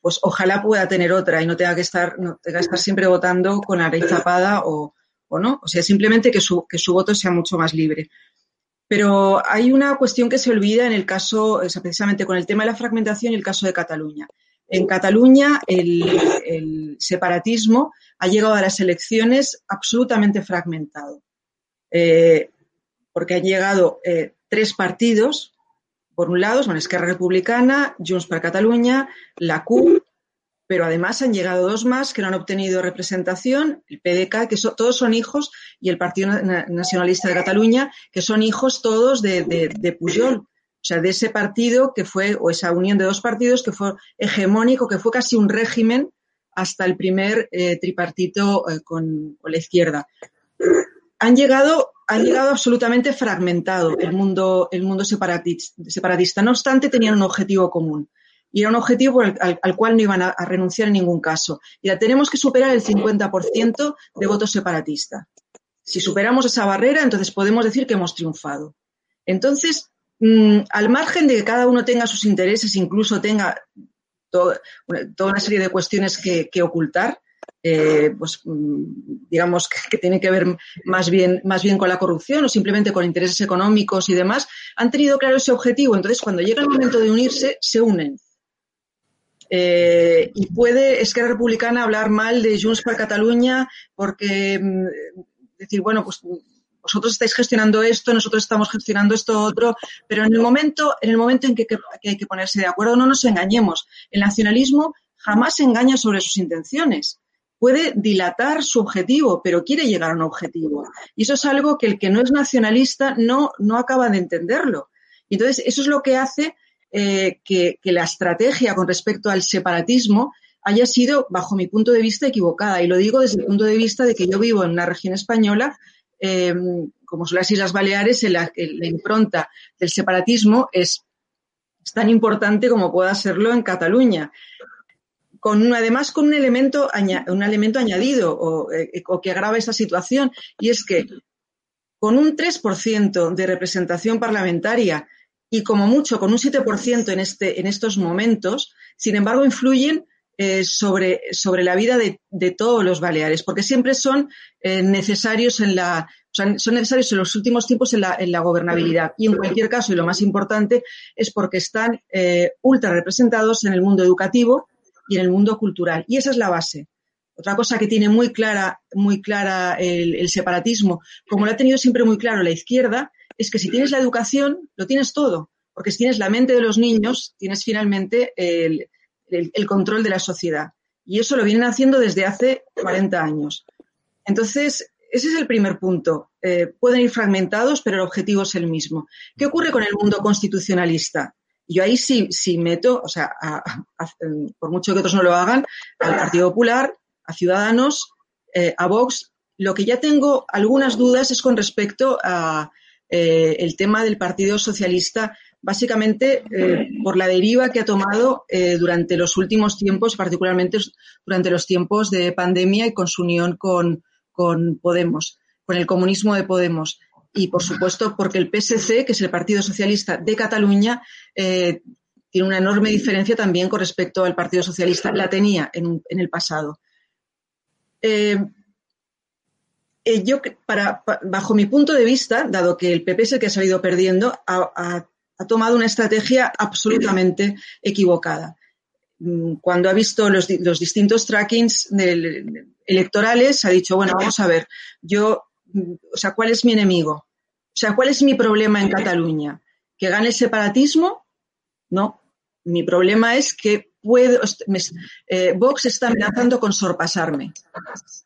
pues ojalá pueda tener otra y no tenga que estar, no tenga que estar siempre votando con la raíz zapada o, o no. O sea, simplemente que su, que su voto sea mucho más libre. Pero hay una cuestión que se olvida en el caso, precisamente con el tema de la fragmentación y el caso de Cataluña. En Cataluña el, separatismo ha llegado a las elecciones absolutamente fragmentado, eh, porque han llegado eh, tres partidos, por un lado, son Esquerra Republicana, Junts per Cataluña, la CUP, pero además han llegado dos más que no han obtenido representación, el PDK, que todos son hijos, y el Partido Nacionalista de Cataluña, que son hijos todos de, de Pujol. O sea, de ese partido que fue, o esa unión de dos partidos que fue hegemónico, que fue casi un régimen hasta el primer eh, tripartito eh, con, la izquierda. Han llegado, han llegado absolutamente fragmentado el mundo, el mundo separatista, No obstante, tenían un objetivo común. Y era un objetivo al, cual no iban a, renunciar en ningún caso. Y ya tenemos que superar el 50% de votos separatistas. Si superamos esa barrera, entonces podemos decir que hemos triunfado. Entonces, Mm, al margen de que cada uno tenga sus intereses, incluso tenga toda una serie de cuestiones que, ocultar, eh, pues mm, digamos que, que, tiene que ver más bien, más bien con la corrupción o simplemente con intereses económicos y demás, han tenido claro ese objetivo. Entonces, cuando llega el momento de unirse, se unen. Eh, y puede Esquerra Republicana hablar mal de Junts per Cataluña porque mm, decir, bueno, pues vosotros estáis gestionando esto, nosotros estamos gestionando esto otro, pero en el momento, en el momento en que, hay que ponerse de acuerdo, no nos engañemos. El nacionalismo jamás engaña sobre sus intenciones. Puede dilatar su objetivo, pero quiere llegar a un objetivo. Y eso es algo que el que no es nacionalista no, no acaba de entenderlo. Y entonces, eso es lo que hace eh, que, que la estrategia con respecto al separatismo haya sido, bajo mi punto de vista, equivocada. Y lo digo desde el punto de vista de que yo vivo en una región española Em, como son las Islas Baleares, la, impronta del separatismo es, tan importante como pueda serlo en Cataluña. Con, además con un elemento, un elemento añadido eh, o, que agrava esa situación, y es que con un 3% de representación parlamentaria y como mucho con un 7% en, este, en estos momentos, sin embargo, influyen eh, sobre, sobre la vida de, todos los Baleares, porque siempre son eh, necesarios en la, son necesarios en los últimos tiempos en la, en la, gobernabilidad. Y en cualquier caso, y lo más importante, es porque están eh, ultra representados en el mundo educativo y en el mundo cultural. Y esa es la base. Otra cosa que tiene muy clara, muy clara el, el separatismo, como lo ha tenido siempre muy claro la izquierda, es que si tienes la educación, lo tienes todo. Porque si tienes la mente de los niños, tienes finalmente el, el, control de la sociedad. Y eso lo vienen haciendo desde hace 40 años. Entonces, ese es el primer punto. Eh, pueden ir fragmentados, pero el objetivo es el mismo. ¿Qué ocurre con el mundo constitucionalista? Yo ahí sí, sí meto, o sea, por mucho que otros no lo hagan, al Partido Popular, a Ciudadanos, eh, a Vox. Lo que ya tengo algunas dudas es con respecto a eh, el tema del Partido Socialista básicamente eh, por la deriva que ha tomado eh, durante los últimos tiempos, particularmente durante los tiempos de pandemia y con su unión con, Podemos, con el comunismo de Podemos. Y, por supuesto, porque el PSC, que es el Partido Socialista de Cataluña, eh, tiene una enorme diferencia también con respecto al Partido Socialista. La tenía en, el pasado. yo, para, bajo mi punto de vista, dado que el PP es el que ha salido perdiendo, a, ha tomado una estrategia absolutamente equivocada. Mm, cuando ha visto los, distintos trackings electorales, ha dicho, bueno, vamos a ver, yo, mm, o sea, ¿cuál es mi enemigo? O sea, ¿cuál es mi problema en Cataluña? ¿Que gane el separatismo? No. Mi problema es que puedo, eh, Vox está amenazando con sorpasarme.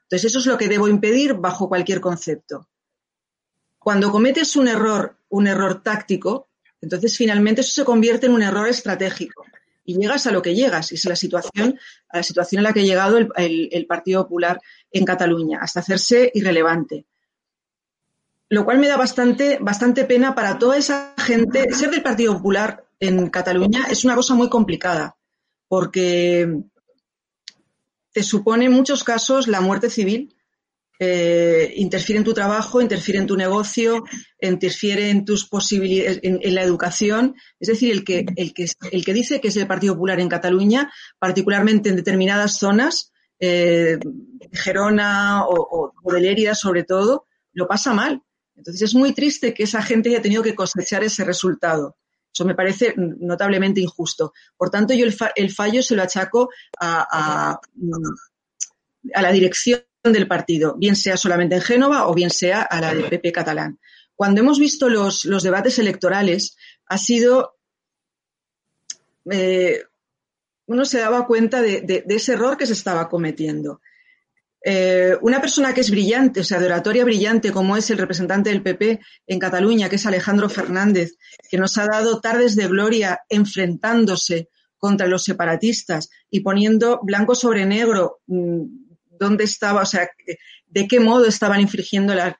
Entonces, eso es lo que debo impedir bajo cualquier concepto. Cuando cometes un error, un error táctico, entonces, finalmente, eso se convierte en un error estratégico y llegas a lo que llegas, y es la situación, a la situación en la que ha llegado el, Partido Popular en Cataluña, hasta hacerse irrelevante. Lo cual me da bastante, bastante pena para toda esa gente. Ser del Partido Popular en Cataluña es una cosa muy complicada, porque te supone en muchos casos la muerte civil eh, interfiere en tu trabajo, interfiere en tu negocio, interfiere en tus posibilidades, en, la educación. Es decir, el que, el, que, el que dice que es el Partido Popular en Cataluña, particularmente en determinadas zonas, eh, Gerona o, o, sobre todo, lo pasa mal. Entonces es muy triste que esa gente haya tenido que cosechar ese resultado. Eso me parece notablemente injusto. Por tanto, yo el, fallo se lo achaco a, a la dirección del partido, bien sea solamente en Génova o bien sea a la del PP catalán. Cuando hemos visto los, debates electorales, ha sido. Eh, uno se daba cuenta de, ese error que se estaba cometiendo. Eh, una persona que es brillante, o sea, de oratoria brillante, como es el representante del PP en Cataluña, que es Alejandro Fernández, que nos ha dado tardes de gloria enfrentándose contra los separatistas y poniendo blanco sobre negro mm, dónde estaba, o sea, de qué modo estaban infringiendo la,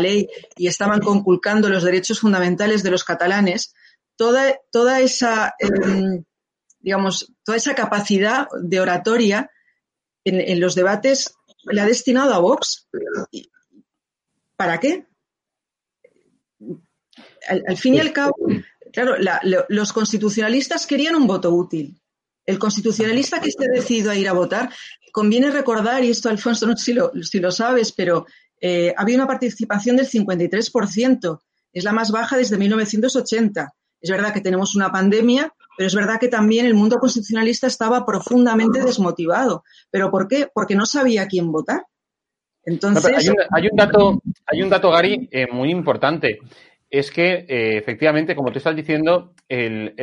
ley y estaban conculcando los derechos fundamentales de los catalanes, toda, toda esa, em, digamos, toda esa capacidad de oratoria en, los debates la ha destinado a Vox. ¿Para qué? Al, fin y al cabo, claro, los constitucionalistas querían un voto útil. El constitucionalista que esté decidido a ir a votar, conviene recordar, y esto Alfonso no sé si lo, si lo sabes, pero eh, había una participación del 53%, es la más baja desde 1980. Es verdad que tenemos una pandemia, pero es verdad que también el mundo constitucionalista estaba profundamente desmotivado. ¿Pero por qué? Porque no sabía quién votar. Entonces. hay, un, dato, hay un dato, Gary, eh, muy importante es que eh, efectivamente, como tú estás diciendo, el,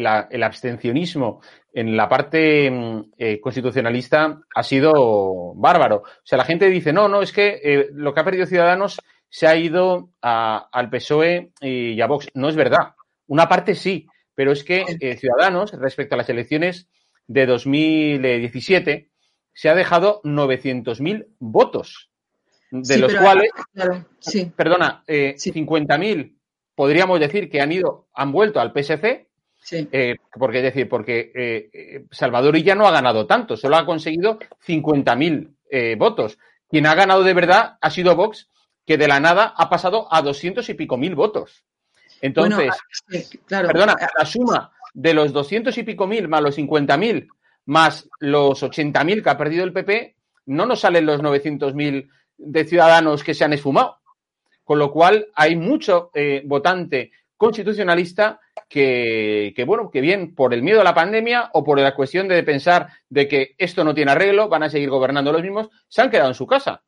abstencionismo en la parte mm, eh, constitucionalista ha sido bárbaro. O sea, la gente dice, no, no, es que eh, lo que ha perdido Ciudadanos se ha ido al PSOE y a Vox. No es verdad. Una parte sí, pero es que Ciudadanos, respecto a las elecciones de 2017, se ha dejado 900.000 votos, de los cuales, perdona, 50.000 podríamos decir que han ido, han vuelto al PSC, eh, porque es decir, porque eh, eh, Salvador Illa no ha ganado tanto, solo ha conseguido 50.000 votos. Quien ha ganado de verdad ha sido Vox, que de la nada ha pasado a 200 y pico mil votos. Entonces, ah, perdona, la suma de los 200 y pico mil más los 50.000 más los 80.000 que ha perdido el PP, no nos salen los 900.000 de ciudadanos que se han esfumado. Con lo cual, hay mucho eh, votante constitucionalista que, bueno, que bien por el miedo a la pandemia o por la cuestión de pensar de que esto no tiene arreglo, van a seguir gobernando los mismos, se han quedado en su casa.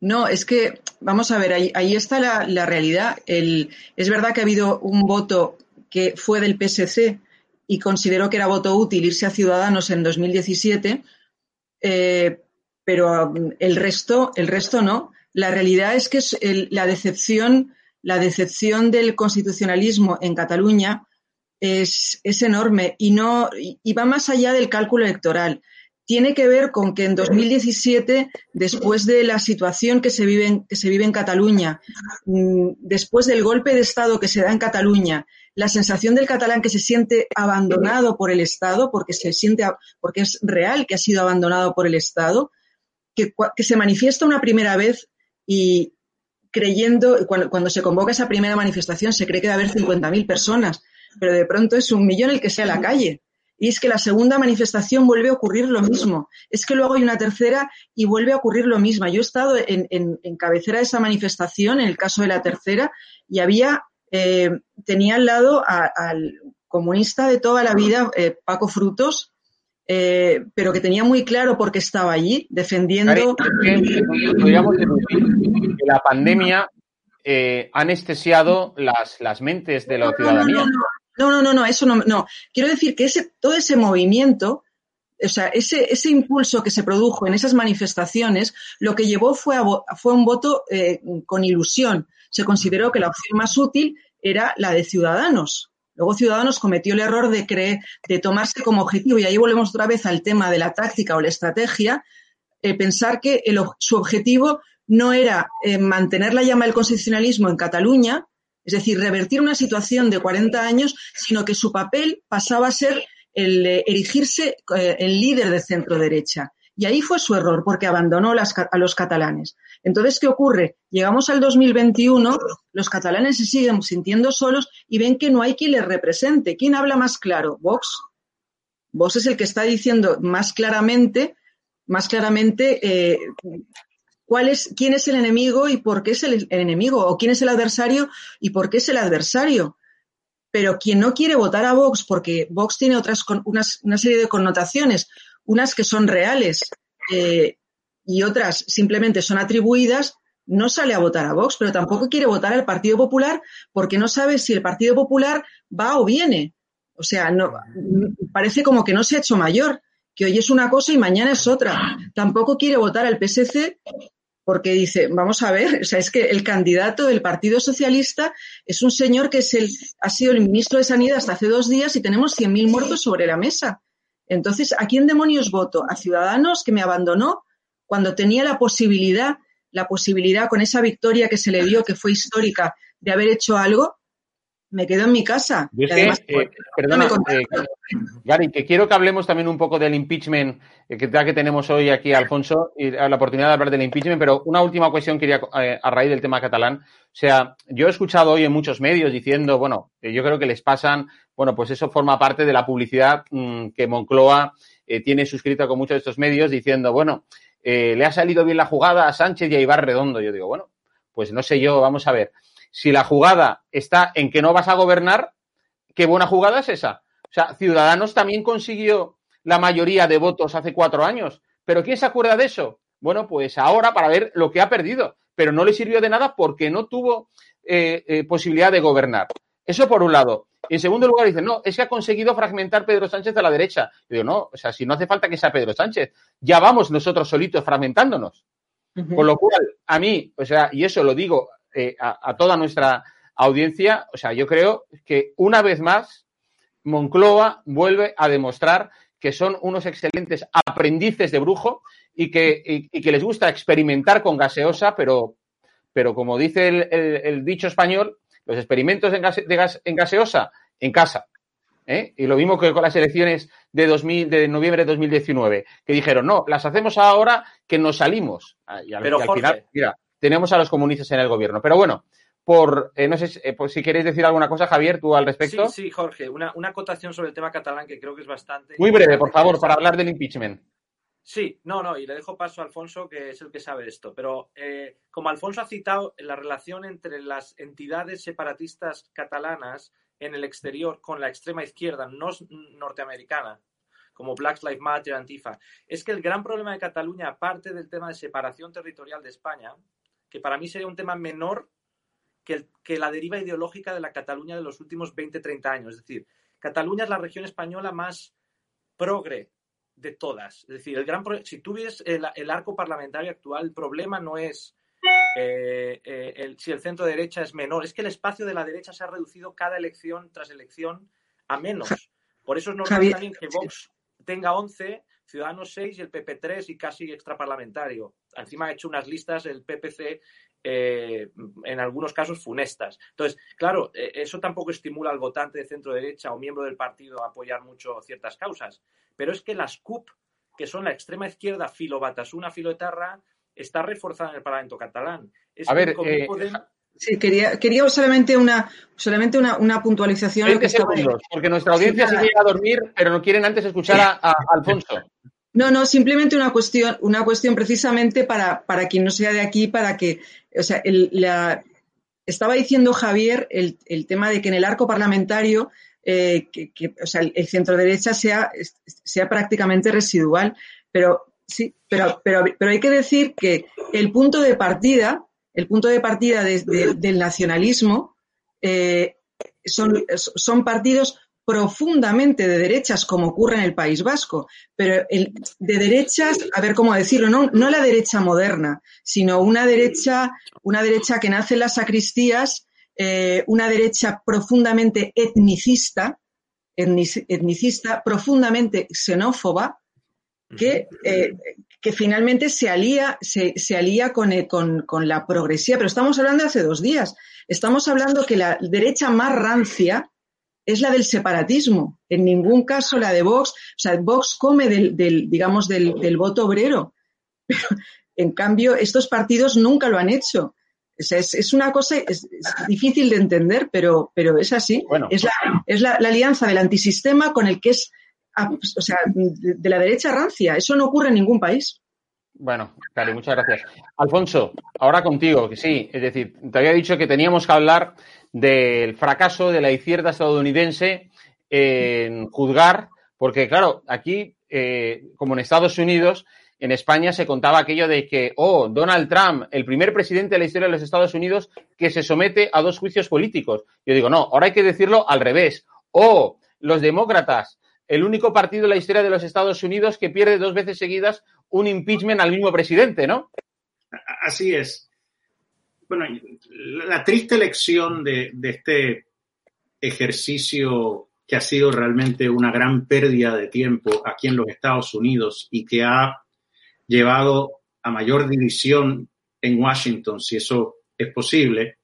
No, es que, vamos a ver, ahí, ahí está la, la realidad. El, es verdad que ha habido un voto que fue del PSC y consideró que era voto útil irse a Ciudadanos en 2017, eh, pero um, el resto, el resto no. La realidad es que la decepción, la decepción del constitucionalismo en Cataluña es, es enorme y no y va más allá del cálculo electoral. Tiene que ver con que en 2017, después de la situación que se vive en, que se vive en Cataluña, mm, después del golpe de Estado que se da en Cataluña, la sensación del catalán que se siente abandonado por el Estado, porque se siente, porque es real que ha sido abandonado por el Estado, que, que se manifiesta una primera vez y creyendo, cuando, cuando, se convoca esa primera manifestación, se cree que va a haber 50.000 personas, pero de pronto es un millón el que sea a la calle. Y es que la segunda manifestación vuelve a ocurrir lo mismo. Es que luego hay una tercera y vuelve a ocurrir lo mismo. Yo he estado en, en, en cabecera de esa manifestación, en el caso de la tercera, y había, eh, tenía al lado al comunista de toda la vida, eh, Paco Frutos, eh, pero que tenía muy claro por qué estaba allí, defendiendo. Podríamos decir que la pandemia eh, ha anestesiado las, las mentes de la ciudadanía. No, no, no, no, no, no, no, eso no, no. Quiero decir que ese, todo ese movimiento, o sea, ese, ese impulso que se produjo en esas manifestaciones, lo que llevó fue, a, fue un voto eh, con ilusión. Se consideró que la opción más útil era la de Ciudadanos. Luego Ciudadanos cometió el error de creer, de tomarse como objetivo, y ahí volvemos otra vez al tema de la táctica o la estrategia, eh, pensar que el, su objetivo no era eh, mantener la llama del constitucionalismo en Cataluña, es decir, revertir una situación de 40 años, sino que su papel pasaba a ser el de erigirse eh, el líder de centro derecha. Y ahí fue su error, porque abandonó a los catalanes. Entonces, ¿qué ocurre? Llegamos al 2021, los catalanes se siguen sintiendo solos y ven que no hay quien les represente. ¿Quién habla más claro? Vox. Vox es el que está diciendo más claramente, más claramente eh, cuál es, quién es el enemigo y por qué es el, enemigo, o quién es el adversario y por qué es el adversario. Pero quien no quiere votar a Vox, porque Vox tiene otras unas, una serie de connotaciones, unas que son reales eh, y otras simplemente son atribuidas, no sale a votar a Vox, pero tampoco quiere votar al Partido Popular porque no sabe si el Partido Popular va o viene. O sea, parece como que no se ha hecho mayor, que hoy es una cosa y mañana es otra. Tampoco quiere votar al PSC porque dice, vamos a ver, o sea, es que el candidato del Partido Socialista es un señor que es el, ha sido el ministro de Sanidad hasta hace dos días y tenemos 100.000 muertos sobre la mesa. Entonces, ¿a quién demonios voto? ¿A Ciudadanos que me abandonó cuando tenía la posibilidad, la posibilidad con esa victoria que se le dio, que fue histórica, de haber hecho algo? Me quedo en mi casa. Yo es que, además, eh, perdona, eh, Gary, que quiero que hablemos también un poco del impeachment, eh, que que tenemos hoy aquí a Alfonso, y la oportunidad de hablar del impeachment, pero una última cuestión quería, eh, a raíz del tema catalán. O sea, yo he escuchado hoy en muchos medios diciendo, bueno, yo creo que les pasan, bueno, pues eso forma parte de la publicidad mmm, que Moncloa eh, tiene suscrita con muchos de estos medios diciendo, bueno, le ha salido bien la jugada a Sánchez y a Ibar Redondo. Yo digo, bueno, pues no sé yo, vamos a ver si la jugada está en que no vas a gobernar, qué buena jugada es esa. O sea, Ciudadanos también consiguió la mayoría de votos hace cuatro años. ¿Pero quién se acuerda de eso? Bueno, pues ahora para ver lo que ha perdido. Pero no le sirvió de nada porque no tuvo eh, eh, posibilidad de gobernar. Eso por un lado. Y en segundo lugar, dicen, no, es que ha conseguido fragmentar Pedro Sánchez a la derecha. Yo digo, no, o sea, si no hace falta que sea Pedro Sánchez, ya vamos nosotros solitos fragmentándonos. Uh -huh. Con lo cual, a mí, o sea, y eso lo digo eh, a, a, toda nuestra audiencia, o sea, yo creo que una vez más Moncloa vuelve a demostrar que son unos excelentes aprendices de brujo y que, y, y que les gusta experimentar con gaseosa, pero, pero como dice el, el, el dicho español, los experimentos en, gase, de gas, en gaseosa en casa. ¿Eh? Y lo mismo que con las elecciones de, 2000, de noviembre de 2019, que dijeron, no, las hacemos ahora que nos salimos. Y al, Pero, y al Jorge, final, mira, tenemos a los comunistas en el gobierno. Pero bueno, por, eh, no sé eh, si queréis decir alguna cosa, Javier, tú al respecto. Sí, sí, Jorge, una, una acotación sobre el tema catalán que creo que es bastante... Muy breve, por favor, para hablar del impeachment. Sí, no, no, y le dejo paso a Alfonso, que es el que sabe esto. Pero eh, como Alfonso ha citado, la relación entre las entidades separatistas catalanas en el exterior con la extrema izquierda no norteamericana, como Black Lives Matter, Antifa, es que el gran problema de Cataluña, aparte del tema de separación territorial de España, que para mí sería un tema menor que, que la deriva ideológica de la Cataluña de los últimos 20-30 años. Es decir, Cataluña es la región española más progre de todas. Es decir, el gran si tú ves el, arco parlamentario actual, el problema no es eh, eh, si el centro derecha es menor, es que el espacio de la derecha se ha reducido cada elección tras elección a menos. Por eso es normal también que Vox tenga 11, Ciudadanos 6 y el PP 3 y casi extraparlamentario. Encima ha hecho unas listas el PPC eh, en algunos casos funestas. Entonces, claro, eso tampoco estimula al votante de centro derecha o miembro del partido a apoyar mucho ciertas causas pero es que las CUP, que son la extrema izquierda filo Batasuna, filo Etarra, está reforzada en el Parlamento catalán. a ver, eh, Sí, quería, quería solamente una, solamente una, puntualización. porque nuestra audiencia se llega a dormir, pero no quieren antes escuchar a, Alfonso. No, no, simplemente una cuestión, una cuestión precisamente para, para quien no sea de aquí, para que, o sea, la, estaba diciendo Javier el, el, tema de que en el arco parlamentario eh, que, o sea, el centro derecha sea, sea prácticamente residual. Pero sí, pero, pero, pero hay que decir que el punto de partida, el punto de partida del nacionalismo eh, son, son partidos profundamente de derechas, como ocurre en el País Vasco, pero el, de derechas, a ver cómo decirlo, no, no la derecha moderna, sino una derecha, una derecha que nace en las sacristías eh, una derecha profundamente etnicista, etnicista, profundamente xenófoba, que, eh, que finalmente se alía, se, alía eh, con, con, la progresía. Pero estamos hablando de hace dos días. Estamos hablando que la derecha más rancia es la del separatismo. En ningún caso la de Vox. O sea, Vox come del, del digamos, del, del voto obrero. Pero, en cambio, estos partidos nunca lo han hecho es, una cosa es, difícil de entender, pero, pero es así. Es, la, es la, alianza del antisistema con el que es, o sea, de, la derecha rancia. Eso no ocurre en ningún país. Bueno, Cari, muchas gracias. Alfonso, ahora contigo, que sí, es decir, te había dicho que teníamos que hablar del fracaso de la izquierda estadounidense en juzgar, porque claro, aquí, eh, como en Estados Unidos, en España se contaba aquello de que, oh, Donald Trump, el primer presidente de la historia de los Estados Unidos que se somete a dos juicios políticos. Yo digo, no, ahora hay que decirlo al revés. Oh, los demócratas, el único partido en la historia de los Estados Unidos que pierde dos veces seguidas un impeachment al mismo presidente, ¿no? Así es. Bueno, la triste lección de, de este ejercicio que ha sido realmente una gran pérdida de tiempo aquí en los Estados Unidos y que ha llevado a mayor división en Washington, si eso es posible,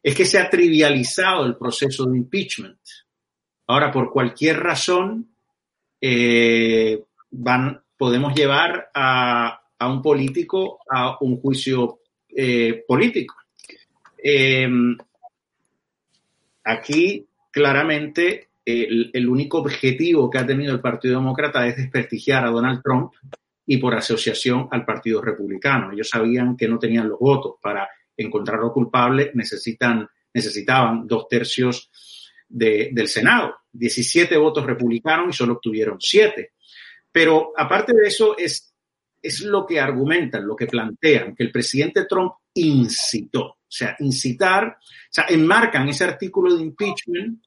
es que se ha trivializado el proceso de impeachment. Ahora, por cualquier razón, eh, van, podemos llevar a, un político a un juicio eh, político. Em, aquí, claramente, el, el, único objetivo que ha tenido el Partido Demócrata es desprestigiar a Donald Trump y por asociación al Partido Republicano. Ellos sabían que no tenían los votos para encontrarlo culpable, necesitan, necesitaban dos tercios del Senado, 17 votos republicanos y solo obtuvieron 7. Pero aparte de eso, es, es lo que argumentan, lo que plantean, que el presidente Trump incitó. O sea, incitar, o sea, enmarcan ese artículo de impeachment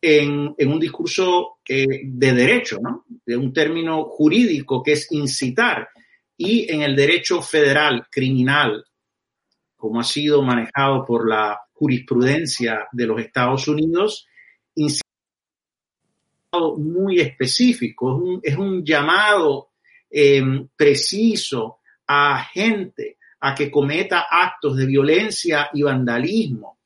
en, un discurso eh, de derecho, ¿no? de un término jurídico que es incitar, y en el derecho federal criminal, como ha sido manejado por la jurisprudencia de los Estados Unidos, muy específico, es un, llamado em, preciso a gente a que cometa actos de violencia y vandalismo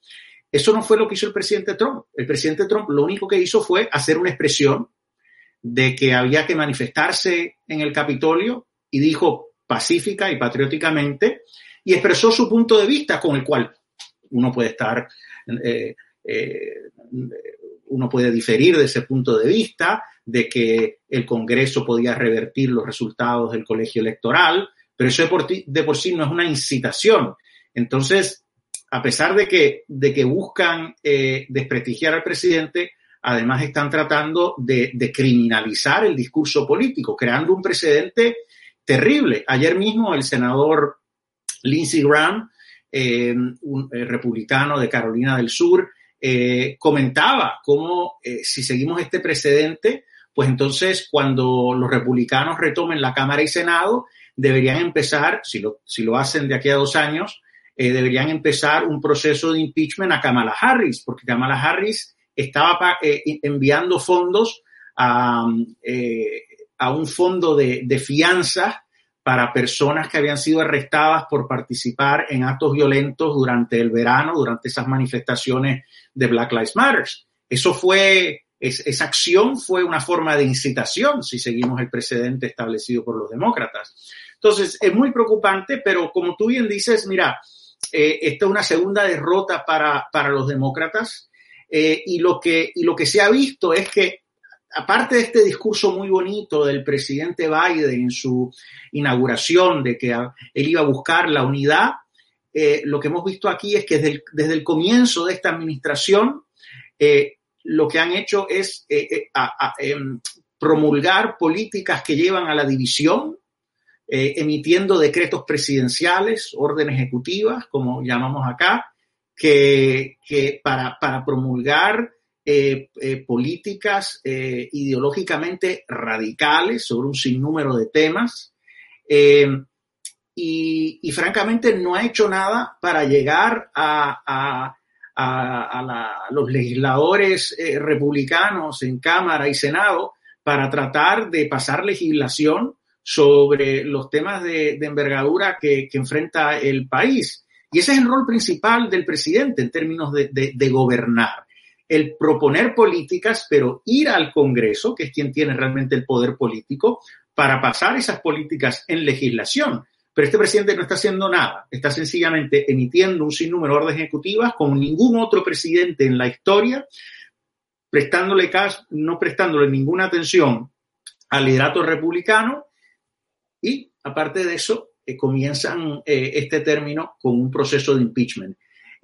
eso no fue lo que hizo el presidente Trump. El presidente Trump lo único que hizo fue hacer una expresión de que había que manifestarse en el Capitolio y dijo pacífica y patrióticamente y expresó su punto de vista con el cual uno puede estar, uno puede diferir de ese punto de vista, de que el Congreso podía revertir los resultados del colegio electoral, pero eso de por, de por sí no es una incitación. Entonces, a pesar de que, de que buscan eh, desprestigiar al presidente, además están tratando de, criminalizar el discurso político, creando un precedente terrible. Ayer mismo el senador Lindsey Graham, eh, un eh, republicano de Carolina del Sur, comentaba cómo si seguimos este precedente, pues entonces cuando los republicanos retomen la Cámara y Senado, deberían empezar, si lo, si lo hacen de aquí a dos años, eh, deberían empezar un proceso de impeachment a Kamala Harris, porque Kamala Harris estaba eh, enviando fondos a, eh, a un fondo de, de fianzas para personas que habían sido arrestadas por participar en actos violentos durante el verano, durante esas manifestaciones de Black Lives Matter. Eso fue, esa acción fue una forma de incitación, si seguimos el precedente establecido por los demócratas. Entonces, es muy preocupante, pero como tú bien dices, mira, eh, esta es una segunda derrota para, para los demócratas eh, y, lo que, y lo que se ha visto es que, aparte de este discurso muy bonito del presidente Biden en su inauguración de que él iba a buscar la unidad, eh, lo que hemos visto aquí es que desde el, comienzo de esta administración, lo que han hecho es em, promulgar políticas que llevan a la división, eh, emitiendo decretos presidenciales, órdenes ejecutivas, como llamamos acá, que, para, promulgar eh, eh, políticas ideológicamente radicales sobre un sinnúmero de temas. Y, francamente no ha hecho nada para llegar a, los legisladores republicanos en Cámara y Senado para tratar de pasar legislación sobre los temas de, envergadura que, enfrenta el país. Y ese es el rol principal del presidente en términos de, gobernar. El proponer políticas, pero ir al Congreso, que es quien tiene realmente el poder político, para pasar esas políticas en legislación. Pero este presidente no está haciendo nada, está sencillamente emitiendo un sinnúmero de órdenes ejecutivas como ningún otro presidente en la historia, prestándole caso, no prestándole ninguna atención al liderato republicano y aparte de eso, eh, comienzan eh, este término con un proceso de impeachment.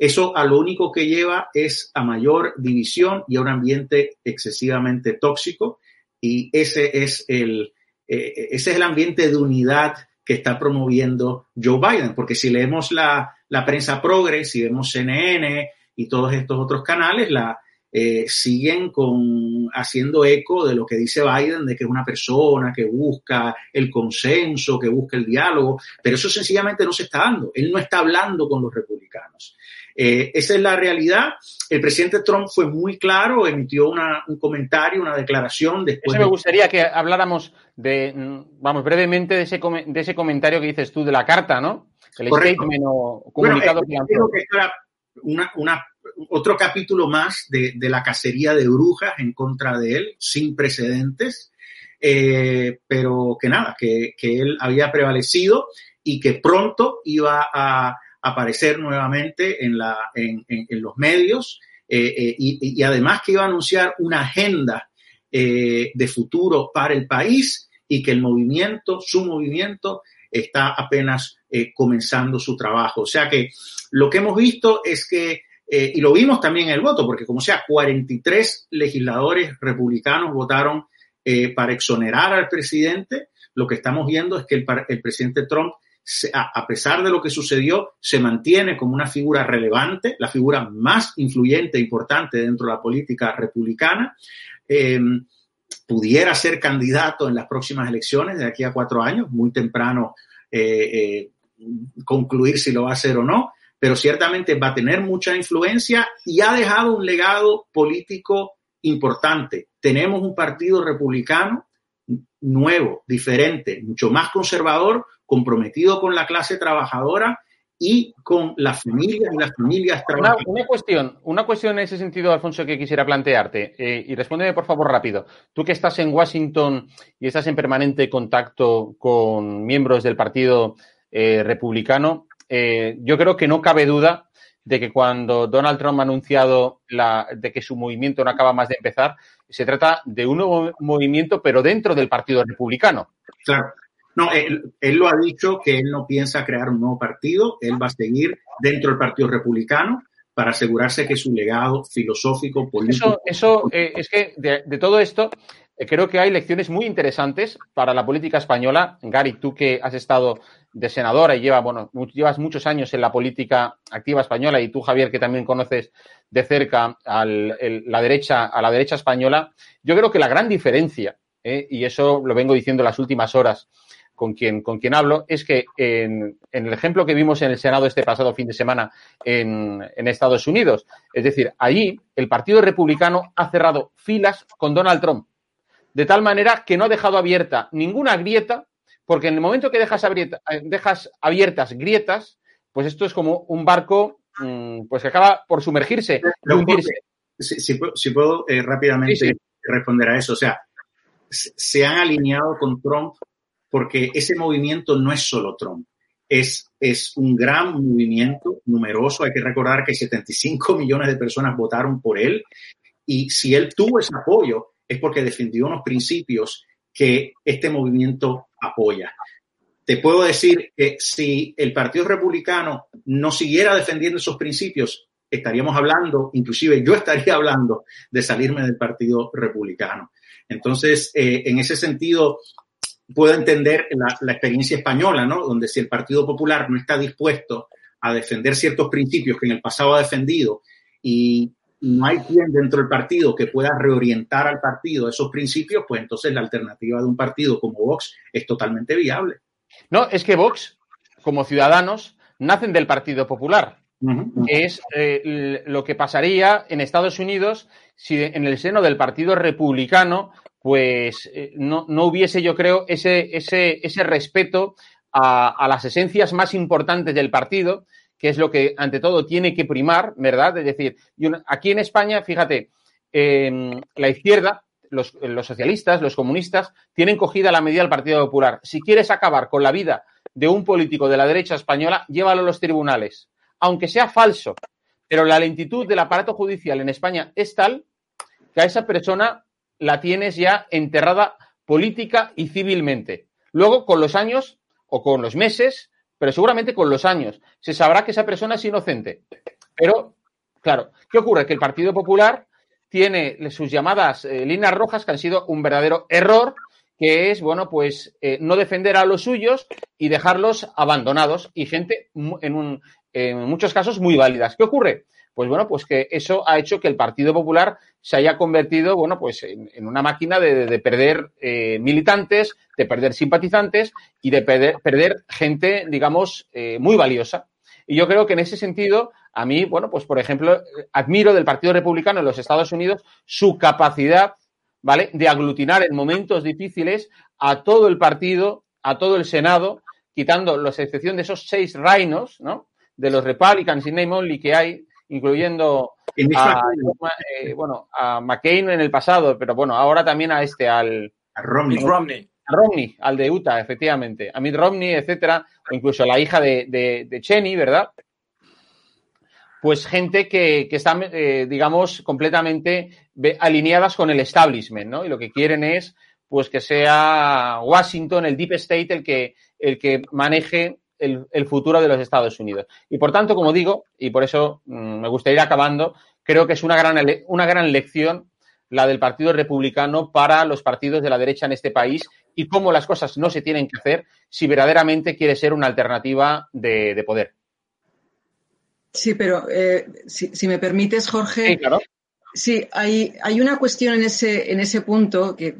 Eso a lo único que lleva es a mayor división y a un ambiente excesivamente tóxico. Y ese es el, eh, ese es el ambiente de unidad que está promoviendo Joe Biden, porque si leemos la, la prensa progres, si vemos CNN y todos estos otros canales, la, eh, siguen con, haciendo eco de lo que dice Biden, de que es una persona que busca el consenso, que busca el diálogo, pero eso sencillamente no se está dando. Él no está hablando con los republicanos. Eh, esa es la realidad. El presidente Trump fue muy claro, emitió un comentario, una declaración después. me gustaría que habláramos de, vamos, brevemente de ese, de ese comentario que dices tú de la carta, ¿no? El statement o comunicado que una, una otro capítulo más de, la cacería de brujas en contra de él, sin precedentes, eh, pero que nada, que, él había prevalecido y que pronto iba a aparecer nuevamente en, la, en, los medios eh, eh, y, además que iba a anunciar una agenda de futuro para el país y que el movimiento, su movimiento, está apenas comenzando su trabajo. O sea que lo que hemos visto es que eh, y lo vimos también en el voto, porque como sea, 43 legisladores republicanos votaron eh, para exonerar al presidente. Lo que estamos viendo es que el, presidente Trump, a, pesar de lo que sucedió, se mantiene como una figura relevante, la figura más influyente e importante dentro de la política republicana. Em, pudiera ser candidato en las próximas elecciones de aquí a cuatro años, muy temprano eh, concluir si lo va a hacer o no pero ciertamente va a tener mucha influencia y ha dejado un legado político importante. Tenemos un partido republicano nuevo, diferente, mucho más conservador, comprometido con la clase trabajadora y con las familias y las familias trabajadoras. Una, cuestión, una cuestión en ese sentido, Alfonso, que quisiera plantearte, eh, y respóndeme por favor rápido. Tú que estás en Washington y estás en permanente contacto con miembros del Partido eh, Republicano, eh, yo creo que no cabe duda de que cuando Donald Trump ha anunciado la, de que su movimiento no acaba más de empezar, se trata de un nuevo movimiento, pero dentro del Partido Republicano. Claro. No, él, él, lo ha dicho que él no piensa crear un nuevo partido, él va a seguir dentro del Partido Republicano para asegurarse que su legado filosófico, político. Eso, eso eh, es que de, de todo esto creo que hay lecciones muy interesantes para la política española. Gary, tú que has estado de senadora y lleva, bueno, llevas muchos años en la política activa española y tú, Javier, que también conoces de cerca al, la derecha, a la derecha española, yo creo que la gran diferencia, eh, y eso lo vengo diciendo en las últimas horas con quien, con quien hablo, es que en, el ejemplo que vimos en el Senado este pasado fin de semana en Estados Unidos, es decir, allí el Partido Republicano ha cerrado filas con Donald Trump de tal manera que no ha dejado abierta ninguna grieta, porque en el momento que dejas, eh, dejas abiertas grietas, pues esto es como un barco mmm, pues que acaba por sumergirse, Pero, hundirse. Si, si, si, puedo eh, rápidamente sí, sí. responder a eso, o sea, se han alineado con Trump porque ese movimiento no es solo Trump, es, es un gran movimiento numeroso. Hay que recordar que 75 millones de personas votaron por él y si él tuvo ese apoyo es porque defendió unos principios que este movimiento apoya. Te puedo decir que si el Partido Republicano no siguiera defendiendo esos principios, estaríamos hablando, inclusive yo estaría hablando de salirme del Partido Republicano. Entonces, eh, en ese sentido, puedo entender la, la, experiencia española, ¿no? Donde si el Partido Popular no está dispuesto a defender ciertos principios que en el pasado ha defendido y no hay quien dentro del partido que pueda reorientar al partido esos principios, pues entonces la alternativa de un partido como Vox es totalmente viable. No, es que Vox, como ciudadanos, nacen del Partido Popular. Uh -huh. Es eh, lo que pasaría en Estados Unidos si en el seno del Partido Republicano, pues eh, no, no, hubiese, yo creo, ese, ese, ese respeto a, a las esencias más importantes del partido, que es lo que ante todo tiene que primar, ¿verdad? Es decir, aquí en España, fíjate, eh, la izquierda, los, los, socialistas, los comunistas, tienen cogida la medida del Partido Popular. Si quieres acabar con la vida de un político de la derecha española, llévalo a los tribunales, aunque sea falso. Pero la lentitud del aparato judicial en España es tal que a esa persona la tienes ya enterrada política y civilmente. Luego, con los años o con los meses, pero seguramente con los años se sabrá que esa persona es inocente. Pero, claro, ¿qué ocurre? Que el Partido Popular tiene sus llamadas eh, líneas rojas que han sido un verdadero error, que es, bueno, pues eh, no defender a los suyos y dejarlos abandonados y gente en, un, en muchos casos muy válidas. ¿Qué ocurre? Pues bueno, pues que eso ha hecho que el Partido Popular se haya convertido, bueno, pues en, una máquina de, de perder eh, militantes, de perder simpatizantes y de perder, perder gente, digamos, eh, muy valiosa. Y yo creo que en ese sentido, a mí, bueno, pues por ejemplo, admiro del Partido Republicano en los Estados Unidos su capacidad, ¿vale?, de aglutinar en momentos difíciles a todo el partido, a todo el Senado, quitando la excepción de esos seis reinos, ¿no?, de los Republicans y name only que hay, incluyendo a, eh, bueno, a McCain en el pasado, pero bueno, ahora también a este, al a Romney. Romney. A Romney, al de Utah, efectivamente. A Mitt Romney, etcétera, o incluso a la hija de, de, de Cheney, ¿verdad? Pues gente que, que está, eh, digamos, completamente alineadas con el establishment, ¿no? Y lo que quieren es, pues, que sea Washington, el Deep State, el que, el que maneje el, el, futuro de los Estados Unidos. Y por tanto, como digo, y por eso mmm, me gustaría ir acabando, creo que es una gran, una gran lección la del Partido Republicano para los partidos de la derecha en este país y cómo las cosas no se tienen que hacer si verdaderamente quiere ser una alternativa de, de poder. Sí, pero eh, si, si, me permites, Jorge. Sí, claro. Sí, hay, hay una cuestión en ese, en ese punto que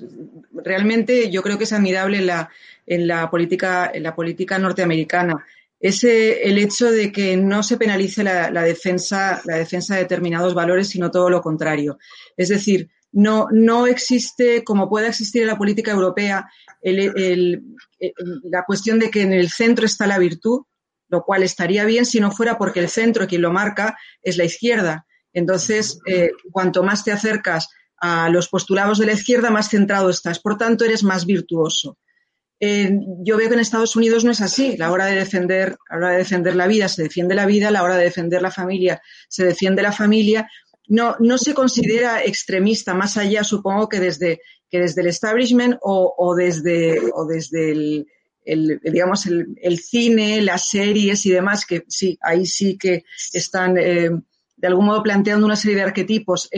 realmente yo creo que es admirable en la, en la, política, en la política norteamericana. Es el hecho de que no se penalice la, defensa, la defensa de determinados valores, sino todo lo contrario. Es decir, no, no existe, como pueda existir en la política europea, la cuestión de que en el centro está la virtud, lo cual estaría bien si no fuera porque el centro quien lo marca es la izquierda. Entonces, eh, cuanto más te acercas a los postulados de la izquierda, más centrado estás. Por tanto, eres más virtuoso. Eh, yo veo que en Estados Unidos no es así. La hora de defender, la hora de defender la vida se defiende la vida, la hora de defender la familia se defiende la familia. No, no se considera extremista, más allá, supongo que desde, que desde el establishment o, desde, o desde el, digamos, el, cine, las series y demás, que sí, ahí sí que están eh, de algún modo planteando una serie de arquetipos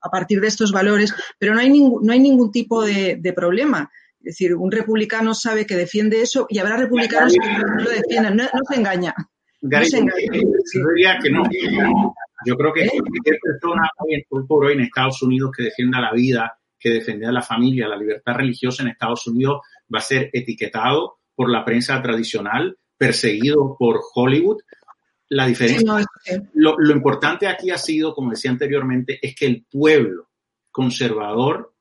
a partir de estos valores, pero no hay, ningún, no hay ningún tipo de problema. Es decir, un republicano sabe que defiende eso y habrá republicanos que no lo defiendan. No, se engaña. no se engaña. Yo diría que no. Yo creo que ¿Eh? cualquier persona hoy, por hoy en Estados Unidos que defienda la vida, que defienda la familia, la libertad religiosa en Estados Unidos va a ser etiquetado por la prensa tradicional, perseguido por Hollywood. La diferencia, lo, lo importante aquí ha sido, como decía anteriormente, es que el pueblo conservador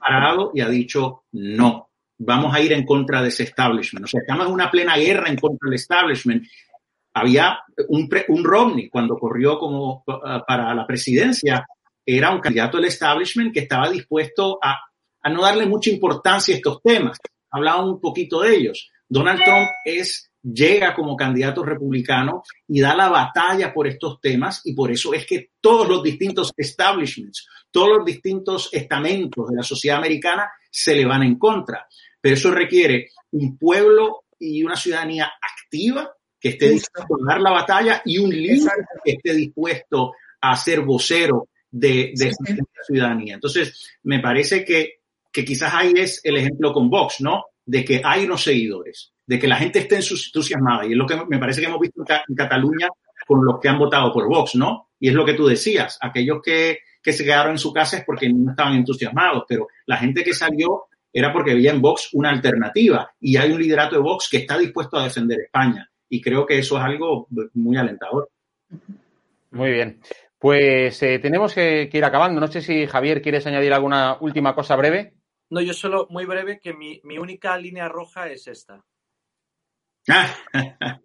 parado y ha dicho no. Vamos a ir en contra de ese establishment. O sea, estamos en una plena guerra en contra del establishment. Había un, un Romney cuando corrió como uh, para la presidencia, era un candidato del establishment que estaba dispuesto a, a no darle mucha importancia a estos temas. Hablaba un poquito de ellos. Donald Trump es llega como candidato republicano y da la batalla por estos temas y por eso es que todos los distintos establishments, todos los distintos estamentos de la sociedad americana se le van en contra. Pero eso requiere un pueblo y una ciudadanía activa que esté dispuesto a dar la batalla y un líder que esté dispuesto a ser vocero de, de esa ciudadanía. Entonces, me parece que, que quizás ahí es el ejemplo con Vox, ¿no? De que hay unos seguidores de que la gente esté entusiasmada. Y es lo que me parece que hemos visto en, Cataluña con los que han votado por Vox, ¿no? Y es lo que tú decías, aquellos que, que se quedaron en su casa es porque no estaban entusiasmados, pero la gente que salió era porque veía en Vox una alternativa y hay un liderato de Vox que está dispuesto a defender España. Y creo que eso es algo muy alentador. Muy bien. Pues eh, tenemos que, ir acabando. No sé si Javier quieres añadir alguna última cosa breve. No, yo solo muy breve que mi, mi única línea roja es esta.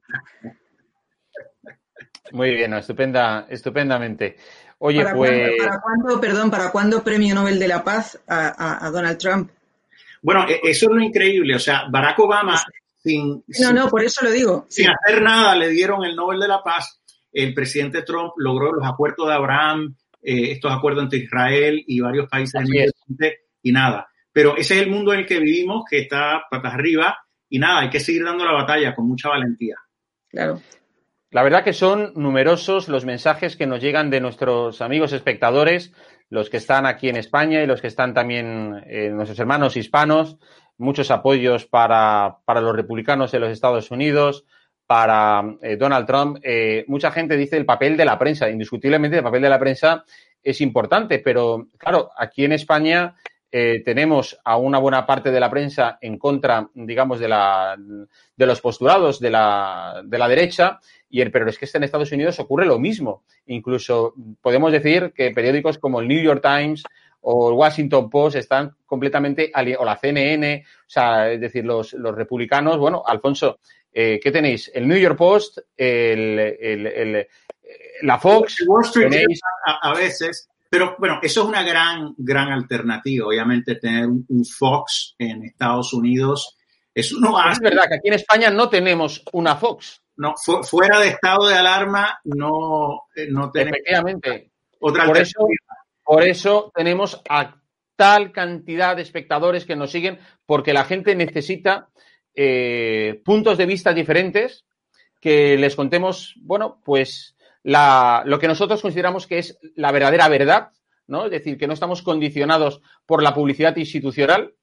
Muy bien, estupenda, estupendamente. Oye, pues. ¿Para cuándo, perdón, para cuándo premio Nobel de la Paz a, Donald Trump? Bueno, e, eso es lo increíble. O sea, Barack Obama, sin. No, no, por eso lo digo. Sin hacer nada, le dieron el Nobel de la Paz. El presidente Trump logró los acuerdos de Abraham, eh, estos acuerdos entre Israel y varios países del y nada. Pero ese es el mundo en el que vivimos, que está patas arriba y nada, hay que seguir dando la batalla con mucha valentía. Claro. La verdad que son numerosos los mensajes que nos llegan de nuestros amigos espectadores, los que están aquí en España y los que están también eh, nuestros hermanos hispanos, muchos apoyos para, para, los republicanos en los Estados Unidos, para eh, Donald Trump. Eh, mucha gente dice el papel de la prensa, indiscutiblemente el papel de la prensa es importante, pero claro, aquí en España eh, tenemos a una buena parte de la prensa en contra, digamos, de, la, de los postulados de la, de la derecha, y el, pero es que en Estados Unidos ocurre lo mismo. Incluso podemos decir que periódicos como el New York Times o el Washington Post están completamente, o la CNN, o sea, es decir, los, los republicanos, bueno, Alfonso, eh, ¿qué tenéis? El New York Post, el, el, la Fox. a, veces pero bueno, eso es una gran, gran alternativa. Obviamente tener un, Fox en Estados Unidos es uno Es verdad que aquí en España no tenemos una Fox. No, fuera de estado de alarma no, eh, no tenemos Efectivamente. otra por Eso, por eso tenemos a tal cantidad de espectadores que nos siguen, porque la gente necesita eh, puntos de vista diferentes que les contemos, bueno, pues lo que nosotros consideramos que es la verdadera verdad, ¿no? Es decir, que no estamos condicionados por la publicidad institucional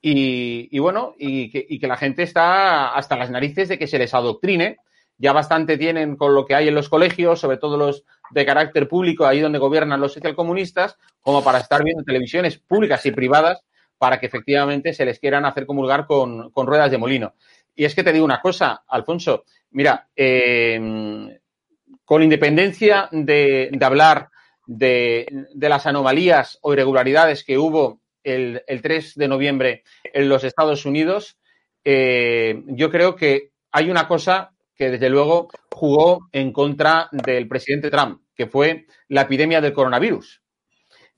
y, bueno, y que, la gente está hasta las narices de que se les adoctrine. Ya bastante tienen con lo que hay en los colegios, sobre todo los de carácter público, ahí donde gobiernan los socialcomunistas, como para estar viendo televisiones públicas y privadas para que efectivamente se les quieran hacer comulgar con, con ruedas de molino. Y es que te digo una cosa, Alfonso, mira, eh, con independencia de, hablar de, las anomalías o irregularidades que hubo el, 3 de noviembre en los Estados Unidos, eh, yo creo que hay una cosa que desde luego jugó en contra del presidente Trump, que fue la epidemia del coronavirus.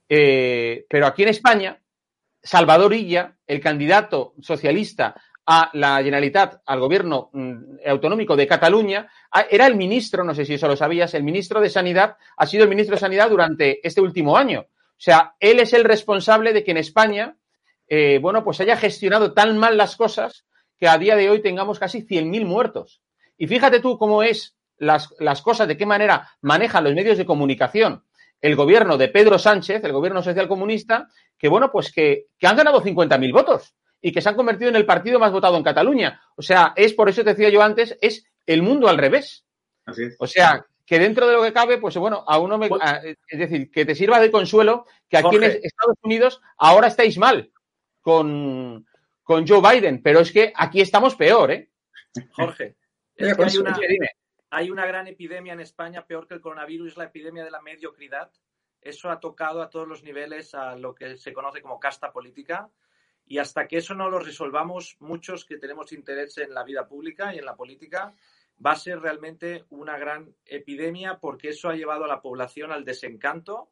Eh, pero aquí en España Salvador Illa, el candidato socialista a la Generalitat, al gobierno mm, autonómico de Cataluña, era el ministro, no sé si eso lo sabías, el ministro de Sanidad, ha sido el ministro de Sanidad durante este último año. O sea, él es el responsable de que en España, eh, bueno, pues haya gestionado tan mal las cosas que a día de hoy tengamos casi 100.000 muertos. Y fíjate tú cómo es las, las cosas, de qué manera manejan los medios de comunicación el gobierno de Pedro Sánchez, el gobierno social comunista, que bueno, pues que, que han ganado 50.000 votos y que se han convertido en el partido más votado en Cataluña. O sea, es por eso te decía yo antes, es el mundo al revés. Así es. O sea, que dentro de lo que cabe, pues bueno, a uno me. a- es decir, que te sirva de consuelo que aquí en. Estados Unidos ahora estáis mal con, con Joe Biden, pero es que aquí estamos peor, ¿eh? Jorge, es que hay una, hay una gran epidemia en España, peor que el coronavirus, es la epidemia de la mediocridad. Eso ha tocado a todos los niveles a lo que se conoce como casta política. Y hasta que eso no lo resolvamos, muchos que tenemos interés en la vida pública y en la política, va a ser realmente una gran epidemia porque eso ha llevado a la población al desencanto,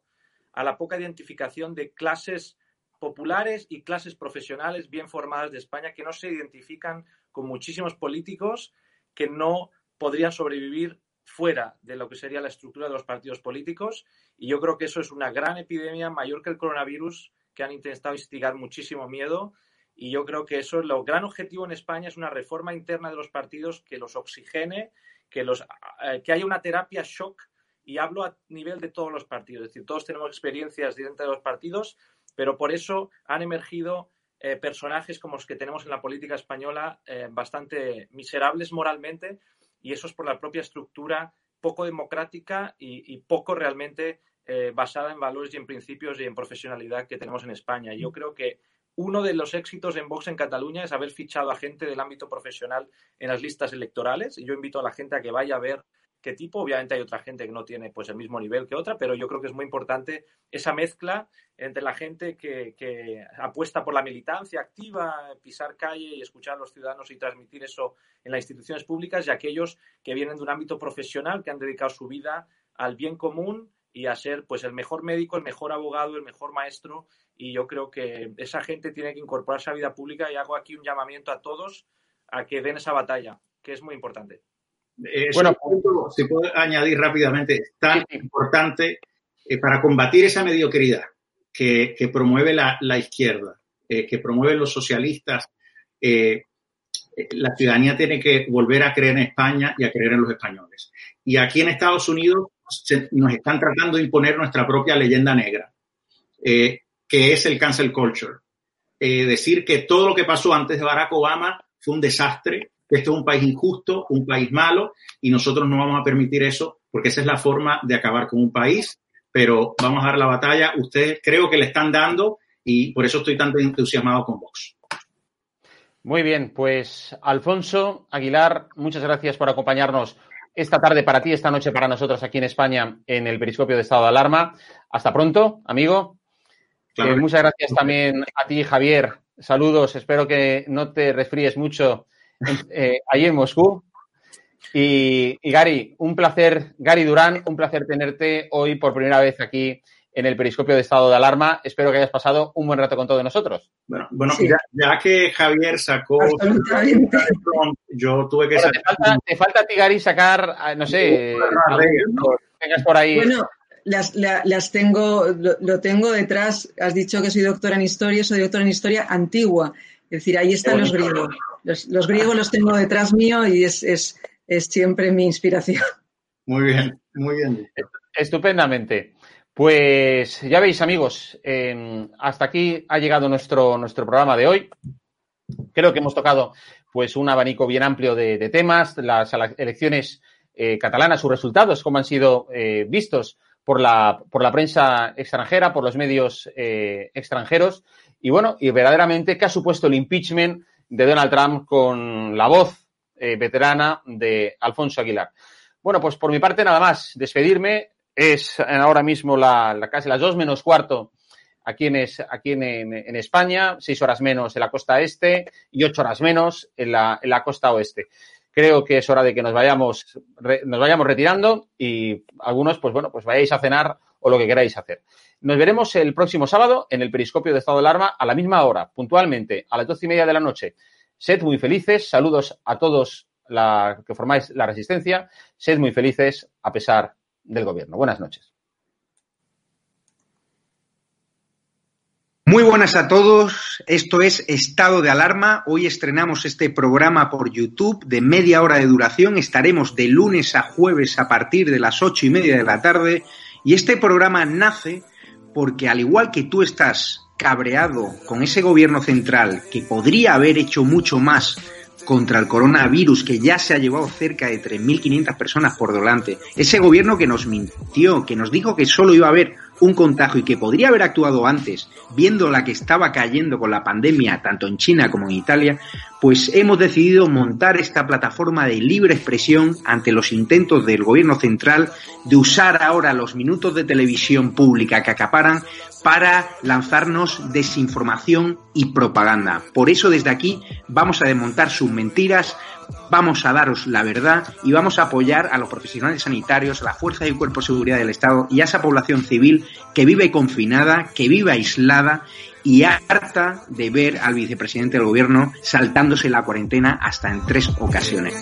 a la poca identificación de clases populares y clases profesionales bien formadas de España que no se identifican con muchísimos políticos que no podrían sobrevivir fuera de lo que sería la estructura de los partidos políticos. Y yo creo que eso es una gran epidemia, mayor que el coronavirus, que han intentado instigar muchísimo miedo. Y yo creo que eso, lo gran objetivo en España es una reforma interna de los partidos que los oxigene, que, los, eh, que haya una terapia shock. Y hablo a nivel de todos los partidos. Es decir, todos tenemos experiencias dentro de los partidos, pero por eso han emergido eh, personajes como los que tenemos en la política española eh, bastante miserables moralmente y eso es por la propia estructura poco democrática y, y poco realmente eh, basada en valores y en principios y en profesionalidad que tenemos en España. Yo creo que uno de los éxitos en Vox en Cataluña es haber fichado a gente del ámbito profesional en las listas electorales. Y yo invito a la gente a que vaya a ver qué tipo. Obviamente hay otra gente que no tiene pues el mismo nivel que otra, pero yo creo que es muy importante esa mezcla entre la gente que, que apuesta por la militancia activa, pisar calle y escuchar a los ciudadanos y transmitir eso en las instituciones públicas y aquellos que vienen de un ámbito profesional, que han dedicado su vida al bien común y a ser pues el mejor médico, el mejor abogado, el mejor maestro y yo creo que esa gente tiene que incorporarse a la vida pública y hago aquí un llamamiento a todos a que den esa batalla, que es muy importante. Eh, Bueno, si puedo añadir rápidamente, es tan Sí, importante eh, para combatir esa mediocridad que, que promueve la, la izquierda, eh, que promueven los socialistas. eh, la ciudadanía tiene que volver a creer en España y a creer en los españoles. Y aquí en Estados Unidos se- nos están tratando de imponer nuestra propia leyenda negra, eh, que es el cancel culture. Eh, decir que todo lo que pasó antes de Barack Obama fue un desastre, que esto es un país injusto, un país malo, y nosotros no vamos a permitir eso, porque esa es la forma de acabar con un país, pero vamos a dar la batalla. Ustedes creo que le están dando y por eso estoy tan entusiasmado con Vox. Muy bien, pues Alfonso Aguilar, muchas gracias por acompañarnos esta tarde para ti, esta noche para nosotros aquí en España en el Periscopio de Estado de Alarma. Hasta pronto, amigo. Claro. Eh, muchas gracias también a ti, Javier. Saludos, espero que no te resfríes mucho eh, ahí en Moscú. Y, y Gary, un placer, Gary Durán, un placer tenerte hoy por primera vez aquí en el Periscopio de Estado de Alarma. Espero que hayas pasado un buen rato con todos nosotros. Bueno, bueno Sí. ya, ya que Javier sacó yo tuve que Bueno, te, sacar falta, te falta a ti, Gary, sacar, ah, no sé, que tengas por ahí. Bueno, las, la- las tengo, lo, lo tengo detrás. Has dicho que soy doctora en historia, soy doctora en historia antigua. Es decir, ahí están los griegos. Los, los griegos los tengo detrás mío y es, es, es siempre mi inspiración. muy bien, muy bien. Estupendamente. Pues ya veis, amigos, eh, hasta aquí ha llegado nuestro, nuestro programa de hoy. Creo que hemos tocado pues un abanico bien amplio de, de temas, las ele- elecciones eh, catalanas, sus resultados, cómo han sido eh, vistos por la, por la prensa extranjera, por los medios eh, extranjeros, y bueno, y verdaderamente qué ha supuesto el impeachment de Donald Trump con la voz eh, veterana de Alfonso Aguilar. Bueno, pues por mi parte nada más, despedirme. Es ahora mismo la, casi las dos menos cuarto aquí en, aquí en, España, seis horas menos en la costa este y ocho horas menos en la, en la costa oeste. Creo que es hora de que nos vayamos, nos vayamos retirando y algunos, pues bueno, pues vayáis a cenar o lo que queráis hacer. Nos veremos el próximo sábado en el Periscopio de Estado de Alarma a la misma hora, puntualmente, a las doce y media de la noche. Sed muy felices, saludos a todos la, que formáis la resistencia, sed muy felices a pesar del gobierno. Buenas noches. Muy buenas a todos, esto es Estado de Alarma. Hoy estrenamos este programa por YouTube de media hora de duración. Estaremos de lunes a jueves a partir de las ocho y media de la tarde. Y este programa nace porque al igual que tú estás cabreado con ese gobierno central que podría haber hecho mucho más contra el coronavirus que ya se ha llevado cerca de 3.500 personas por delante, ese gobierno que nos mintió, que nos dijo que solo iba a haber un contagio y que podría haber actuado antes, viendo la que estaba cayendo con la pandemia tanto en China como en Italia, pues hemos decidido montar esta plataforma de libre expresión ante los intentos del gobierno central de usar ahora los minutos de televisión pública que acaparan para lanzarnos desinformación y propaganda. Por eso desde aquí vamos a desmontar sus mentiras, vamos a daros la verdad y vamos a apoyar a los profesionales sanitarios, a la fuerza y cuerpo de seguridad del Estado y a esa población civil que vive confinada, que vive aislada y harta de ver al vicepresidente del gobierno saltándose la cuarentena hasta en tres ocasiones.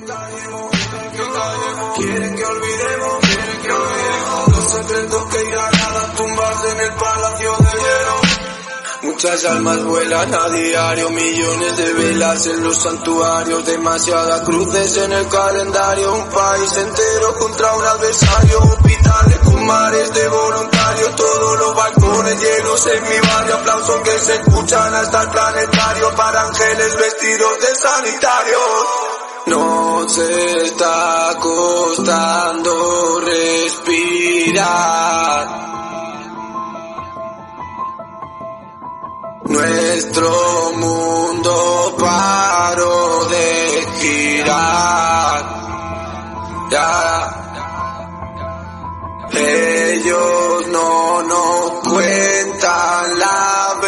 Muchas almas vuelan a diario, millones de velas en los santuarios, demasiadas cruces en el calendario, un país entero contra un adversario, hospitales con mares de voluntarios, todos los balcones llenos en mi barrio, aplausos que se escuchan hasta el planetario para ángeles vestidos de sanitarios. Nos está costando respirar. Nuestro mundo paró de girar. Ellos no nos cuentan la